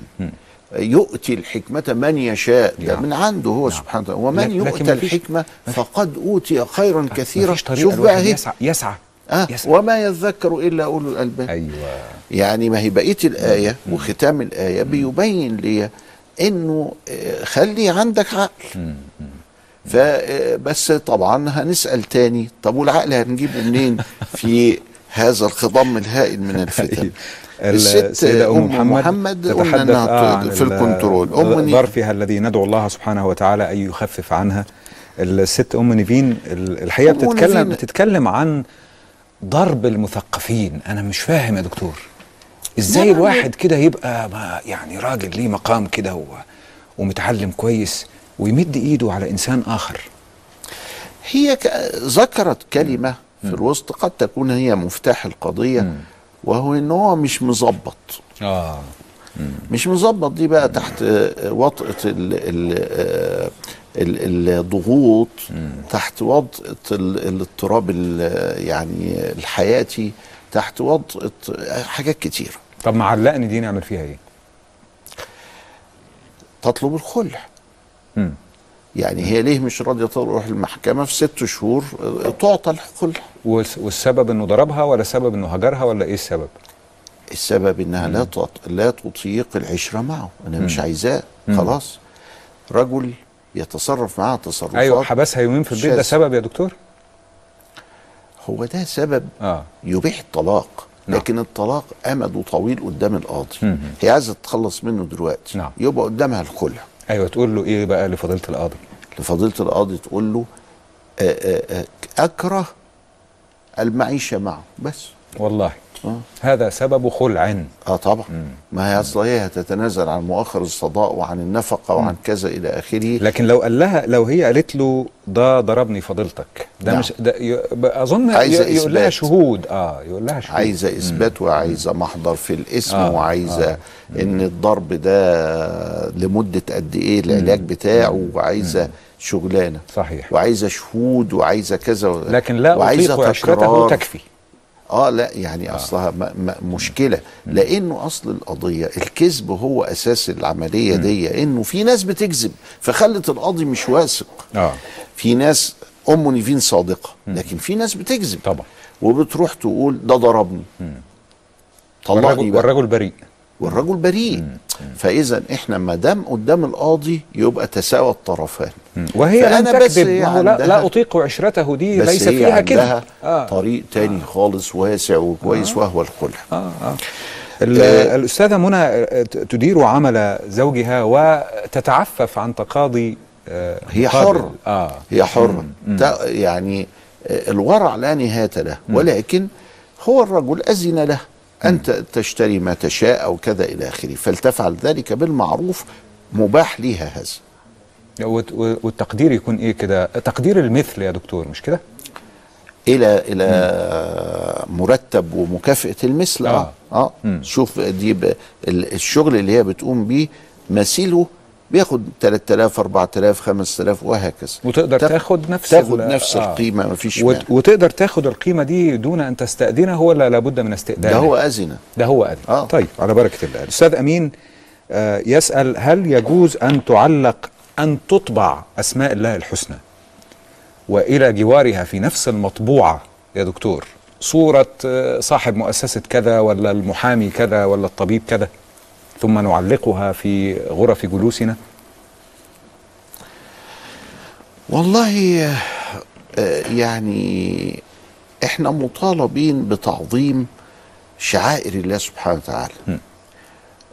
يؤتي الحكمة من يشاء. ده من عنده هو سبحانه وتعالى. ومن يؤتى الحكمة فقد أوتي خيرا كثيرا. شوف بقى يسعى يسعى. آه وما يذكر إلا أولو الألباب. أيوة. يعني ما هي بقية الآية وختام الآية بيبين لي إنه آه، خلي عندك عقل. فبس طبعا هنسأل تاني طب والعقل هنجيبه منين في هذا الخضم الهائل من الفتن؟ السيدة أم محمد, محمد قلنا تتحدث آه في ال- الكنترول. أم ني- ظرفها الذي ندعو الله سبحانه وتعالى أن يخفف عنها. الست أم نيفين ال- الحقيقة أم بتتكلم نيفين- بتتكلم عن ضرب المثقفين. أنا مش فاهم يا دكتور. إزاي لا، لا، الواحد كده يبقى ما يعني راجل ليه مقام كده ومتعلم كويس ويمد إيده على إنسان آخر؟ هي ذكرت كلمة في الوسط قد تكون هي مفتاح القضية وهو إن هو مش مظبط. آه. مش مظبط. دي بقى تحت آه، ال آه، ال- الضغوط تحت ال- الاضطراب ال- يعني الحياتي. تحت وطأة حاجات كتير طب معلقني دي نعمل فيها إيه؟ تطلب الخلع مم. يعني هي ليه مش راضية تروح المحكمة في ست شهور تعطى الخلع والس- والسبب إنه ضربها ولا سبب إنه هجرها ولا إيه السبب؟ السبب إنها لا تط... لا تطيق العشرة معه أنا مش. عايزاه. خلاص رجل يتصرف معها تصرفات أيوه حبسها يومين في البيت ده. سبب يا دكتور؟ هو ده سبب آه يبيح الطلاق نعم. لكن الطلاق أمده طويل قدام القاضي مم. هي عايزة تتخلص منه دلوقتي نعم. يبقى قدامها الخلع أيوه تقول له إيه بقى لفضيلة القاضي؟ لفضيلة القاضي تقول له آه، آه، آه، أكره المعيشة معه بس والله آه. هذا سبب خلع. آه طبعا. ما هي أصل هي هتتنازل عن مؤخر الصداق وعن النفقة وعن كذا إلى آخره. لكن لو قال لها لو هي قالت له ده ضربني فضيلتك ده نعم. مش ده ي- أظن عايزة يقول لها. شهود. آه يقول لها شهود. عايزة إثبات وعايزة محضر في الاسم آه، وعايزة آه. إن الضرب ده لمدة قد إيه العلاج بتاعه وعايزة شغلانة. صحيح. وعايزة شهود وعايزة كذا لكن لا وعايزة تكرار. تكفي. آه لا يعني آه. أصلها م م مشكلة. لأنه أصل القضية الكذب هو أساس العملية دي إنه في ناس بتكذب فخلت القاضي مش واثق. آه. في ناس أم نيفين صادقة لكن في ناس بتكذب. طبعا. وبتروح تقول ده ضربني. بقى. والرجل بريء. والرجل بريء. فإذا إحنا ما دام قدام القاضي يبقى تساوى الطرفان. وهي لن فأنا بس تكذب هو لا, لا أطيق عشرته دي بس ليس هي فيها كده آه. طريق تاني خالص واسع وكويس وهو الخلع. آه آه. ال- الأستاذة منى آه، تدير عمل زوجها وتتعفف عن تقاضي آه، هي. حرة آه. هي حرة تا- يعني آه، الورع لا نهاية له. ولكن هو الرجل أذن له. أنت تشتري ما تشاء أو كذا إلى آخره. فلتفعل ذلك بالمعروف مباح ليها هذا. والتقدير يكون إيه كده؟ تقدير المثل يا دكتور مش كده؟ إلى إلى مرتب ومكافأة المثل. آه. آه. شوف دي الشغل اللي هي بتقوم بيه مثيله بياخد 3000 4000 5000 وهكذا. وتقدر تاخ- تاخد نفس تاخد نفس آه. القيمة مفيش وت- وتقدر تاخد القيمة دي دون أن تستاذنه ولا لابد من استئذانه ده هو اذن ده هو أذن آه. طيب على بركة الله. الأستاذ أمين آه، يسأل هل يجوز أن تعلق أن تطبع أسماء الله الحسنى؟ وإلى جوارها في نفس المطبوعة يا دكتور. صورة آه، صاحب مؤسسة كذا ولا المحامي كذا ولا الطبيب كذا؟ ثم نعلقها في غرف جلوسنا؟ والله آه، يعني إحنا مطالبين بتعظيم شعائر الله سبحانه وتعالى.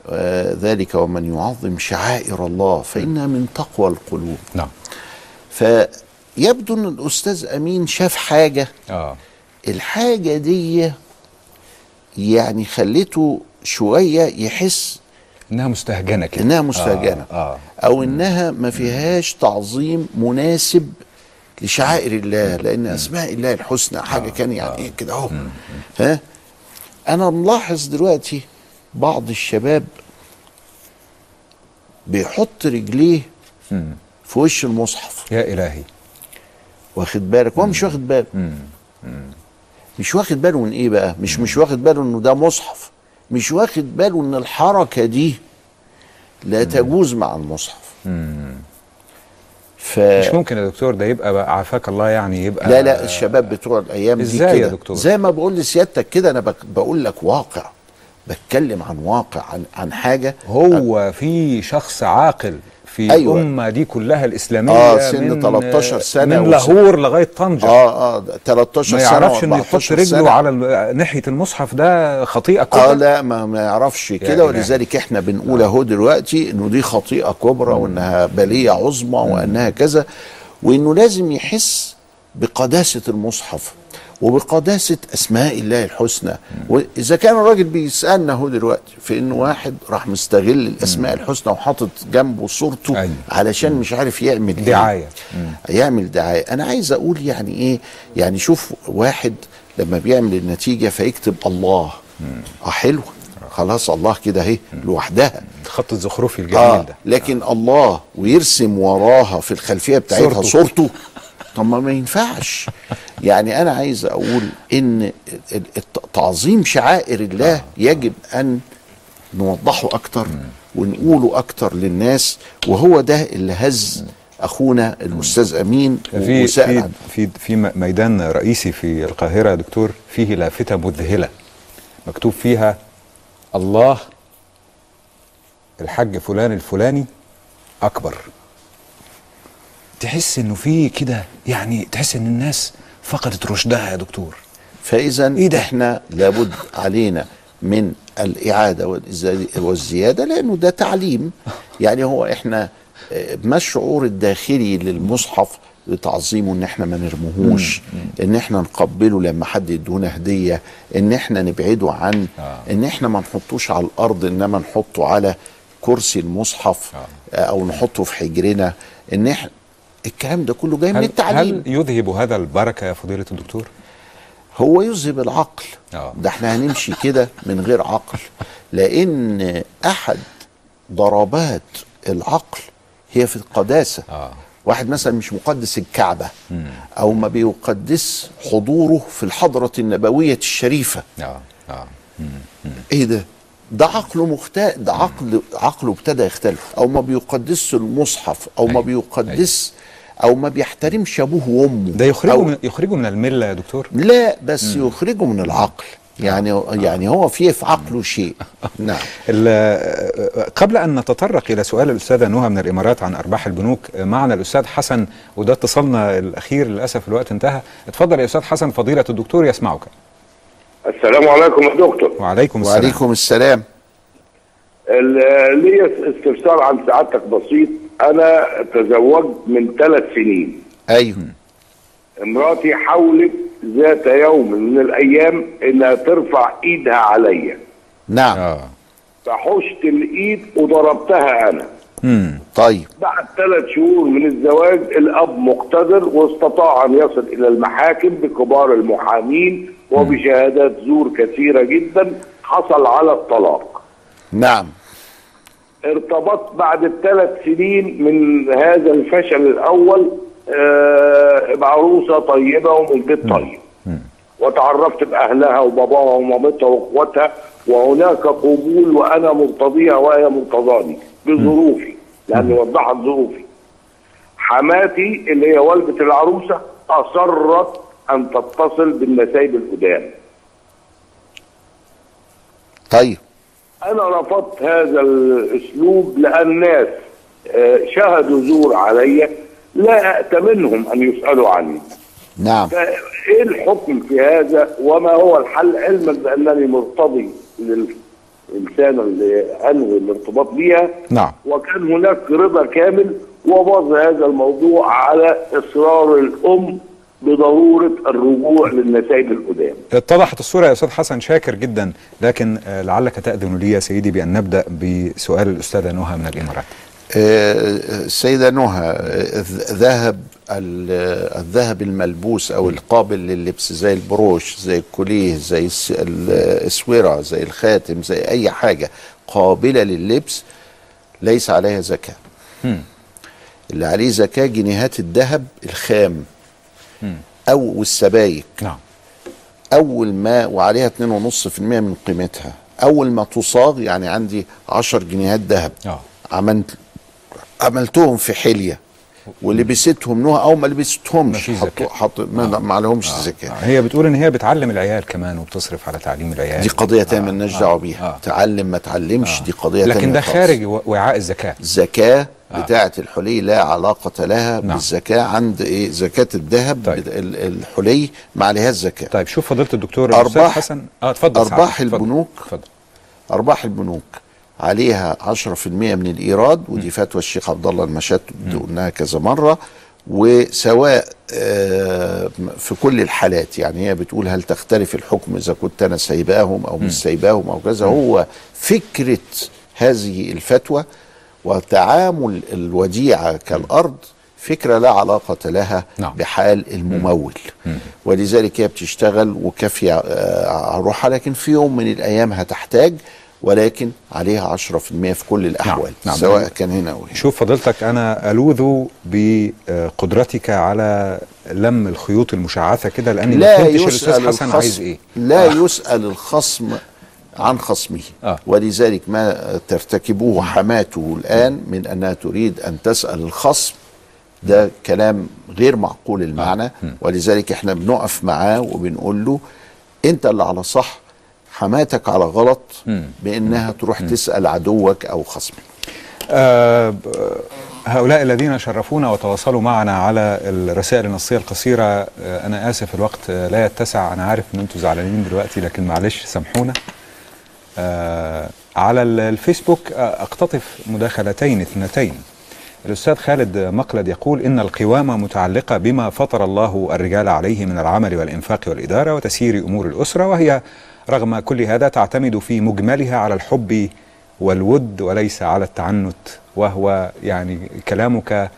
آه، ذلك ومن يعظم شعائر الله فإنها من تقوى القلوب. نعم. فيبدو إن الأستاذ أمين شاف حاجة. آه. الحاجة دي يعني خلته شوية يحس إنها مستهجنة كده. إنها مستهجنة. آه. آه. أو إنها ما فيهاش تعظيم مناسب لشعائر الله لأن أسماء الله الحسنى حاجة كان يعني إيه كده أهو. ها؟ أنا ملاحظ دلوقتي بعض الشباب بيحط رجليه مم. في وش المصحف. يا إلهي. واخد بالك؟ هو مش واخد باله. مش واخد باله من إيه بقى؟ مش مش واخد باله إنه ده مصحف. مش واخد باله إن الحركة دي لا تجوز مع المصحف. ف مش ممكن يا دكتور ده يبقى بقى عافاك الله يعني يبقى لا لا الشباب بتوع الأيام دي إزاي يا كده. دكتور؟ زي ما بقول لسيادتك كده أنا بقول لك واقع. بتكلم عن واقع عن عن حاجة. هو في شخص عاقل. في أيوة. الأمة دي كلها الإسلامية آه سن من 13 سنة من لاهور لغاية طنجة آه آه 13 ما سنة يعرفش إنه و14 يحط رجله سنة. على ناحية المصحف ده خطيئة آه كبرى لا ما, ما يعرفش كده. ولذلك إحنا بنقول أهو دلوقتي إنه دي خطيئة كبرى وإنها بلية عظمى وإنها كذا وإنه لازم يحس بقداسة المصحف وبقداسة أسماء الله الحسنى. وإذا كان الراجل بيسالنا اهو دلوقتي في إنه واحد راح مستغل الأسماء الحسنى وحاطط جنبه صورته أيوة. علشان مش عارف يعمل إيه. دعاية. يعمل دعاية. أنا عايز أقول يعني إيه؟ يعني شوف واحد لما بيعمل النتيجة فيكتب الله. آه حلو. خلاص الله كده أهي لوحدها. الخط الزخرفي الجميل آه ده. لكن الله ويرسم وراها في الخلفية بتاعتها صورته. طب ما ما ينفعش. يعني أنا عايز أقول إن تعظيم شعائر الله يجب أن نوضحه أكتر ونقوله أكتر للناس. وهو ده اللي هز أخونا الأستاذ أمين في في. في في ميدان رئيسي في القاهرة يا دكتور فيه لافتة مذهلة. مكتوب فيها الله الحاج فلان الفلاني أكبر. تحس إنه في كده يعني تحس إن الناس فقدت رشدها يا دكتور. فإذا إيه إحنا لابد علينا من الإعادة والزيادة لأنه ده تعليم. يعني هو إحنا آه، ما الشعور الداخلي للمصحف لتعظيمه إن إحنا ما نرموهوش؟ إن إحنا نقبله لما حد يدونا هدية؟ إن إحنا نبعده عن إن إحنا ما نحطوش على الأرض إنما نحطه على كرسي المصحف آه، أو نحطه في حجرنا؟ إن إحنا الكلام ده كله جاي من التعليم. هل يذهب هذا البركة يا فضيلة الدكتور؟ هو يذهب العقل. آه. ده إحنا هنمشي كده من غير عقل. لأن أحد ضربات العقل هي في القداسة. آه. واحد مثلا مش مقدس الكعبة أو ما بيقدس حضوره في الحضرة النبوية الشريفة. آه. آه. إيه ده؟ ده عقله مختلف ده عقل عقله ابتدى يختلف. أو ما بيقدسش المصحف أو ما بيقدس أو ما بيحترمش أبوه وأمه. ده يخرجه من يخرجه من الملة يا دكتور؟ لا بس يخرجه من العقل. يعني يعني هو في في عقله شيء. نعم. ال- قبل أن نتطرق إلى سؤال الأستاذة نهى من الإمارات عن أرباح البنوك معنا الأستاذ حسن وده اتصالنا الأخير للأسف الوقت انتهى. اتفضل يا أستاذ حسن فضيلة الدكتور يسمعك. السلام عليكم يا دكتور. وعليكم السلام. وعليكم السلام. ال- ليا استفسار عن سعادتك بسيط. أنا تزوجت من ثلاث سنين. أيوه امرأتي حاولت ذات يوم من الأيام إنها ترفع إيدها عليا. نعم. فحشت الإيد وضربتها أنا. امم طيب. بعد ثلاث شهور من الزواج الأب مقتدر واستطاع أن يصل إلى المحاكم بكبار المحامين وبشهادات زور كثيرة جدا حصل على الطلاق. نعم. ارتبطت بعد الثلاث سنين من هذا الفشل الأول آه، بعروسة طيبة ومن بيت طيب. وتعرفت باهلها وباباها ومامتها وأخواتها وهناك قبول وأنا مرتضيها وهي مرتضاني بظروفي لأني وضحت ظروفي. حماتي اللي هي والدة العروسة أصرت أن تتصل بالنسايب القدام. طيب. أنا رفضت هذا الأسلوب لأن الناس آه، شهدوا زور علي لا اتمنهم أن يسألوا عني. نعم. فإيه الحكم في هذا؟ وما هو الحل؟ علما بأنني مرتضي للإنسان اللي أنوي الارتباط بها نعم. وكان هناك رضا كامل وباظ هذا الموضوع على إصرار الأم بضرورة الرجوع للنسايب القدام. اتضحت الصورة يا أستاذ حسن شاكر جدا لكن آه، لعلك تأذن لي يا سيدي بأن نبدأ بسؤال الأستاذة نهى من الإمارات. آه، السيدة نهى ذهب ال- الذهب الملبوس أو القابل لللبس زي البروش زي الكوليه زي الاسوره زي الخاتم زي أي حاجة قابلة لللبس ليس عليها زكاة. اللي عليه زكاة جنيهات الذهب الخام. أو والسبايك نعم. أول ما وعليها 2.5% من قيمتها. أول ما تصاغ يعني عندي 10 جنيهات ذهب. آه. عملت عملتهم في حلية. ولبستهم نوع أو ما لبستهمش حطوا حط ما, ما عليهمش زكاة. هي بتقول إن هي بتعلم العيال كمان وبتصرف على تعليم العيال. دي قضية تانية مالناش دعوة بيها. تعلم ما تعلمش دي قضية لكن تانية ده خالص. خارج وعاء الزكاة. الزكاه بتاعة الحلي لا علاقة لها نعم. بالزكاة عند إيه؟ زكاة الذهب طيب. الحلي ما عليها الزكاه طيب شوف فضيلة الدكتور ارباح حسن. آه اتفضل أرباح. البنوك. اتفضل. أرباح البنوك. عليها 10% من الإيراد ودي فتوى الشيخ عبد الله المشات قلناها كذا مرة. وسواء آه، في كل الحالات يعني هي بتقول هل تختلف الحكم إذا كنت أنا سايباهم أو مش سايباهم أو كذا. هو فكرة هذه الفتوى وتعامل الوديعة كالأرض فكرة لا علاقة لها نعم. بحال الممول. ولذلك هي بتشتغل وكافية آه، روحها. لكن في يوم من الأيام هتحتاج ولكن عليها 10% في كل الأحوال نعم. سواء كان هنا أو هنا. شوف فضيلتك أنا ألوذ بقدرتك على لم الخيوط المشعثة كده لأني ما لا فهمتش يسأل الاستاذ حسن الخصم عايز إيه. لا يسأل الخصم عن خصمه. آه. ولذلك ما ترتكبوه حماته الآن من أنها تريد أن تسأل الخصم ده كلام غير معقول المعنى. ولذلك إحنا بنقف معاه وبنقول له أنت اللي على صح حماتك على غلط بإنها تروح تسأل عدوك أو خصمك. ب- هؤلاء الذين شرفونا وتواصلوا معنا على الرسائل النصية القصيرة آه، أنا آسف الوقت آه، لا يتسع. أنا عارف أن أنتم زعلانين دلوقتي لكن معلش سامحونا. آه، على ال- الفيسبوك آه، أقتطف مداخلتين اثنتين. الأستاذ خالد مقلد يقول إن القوامة متعلقة بما فطر الله الرجال عليه من العمل والإنفاق والإدارة وتسيير أمور الأسرة وهي رغم كل هذا تعتمد في مجملها على الحب والود وليس على التعنت وهو يعني كلامك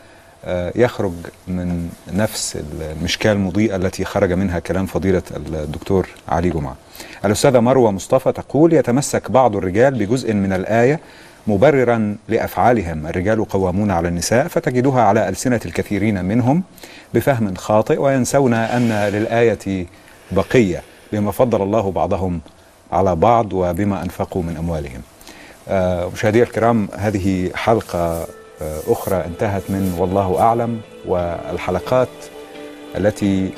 آه، يخرج من نفس المشكاة المضيئة التي خرج منها كلام فضيلة الدكتور علي جمعة. الأستاذة مروة مصطفى تقول يتمسك بعض الرجال بجزء من الآية مبررا لأفعالهم. الرجال قوامون على النساء فتجدها على ألسنة الكثيرين منهم بفهم خاطئ وينسون أن للآية بقية. بما فضل الله بعضهم على بعض وبما أنفقوا من أموالهم. آه، مشاهدي الكرام هذه حلقة آه، أخرى انتهت من والله أعلم والحلقات التي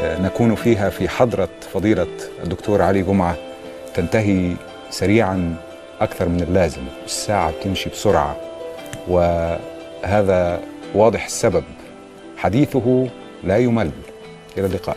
آه، نكون فيها في حضرة فضيلة الدكتور علي جمعة تنتهي سريعا أكثر من اللازم. الساعة بتمشي بسرعة وهذا واضح السبب. حديثه لا يمل. إلى اللقاء.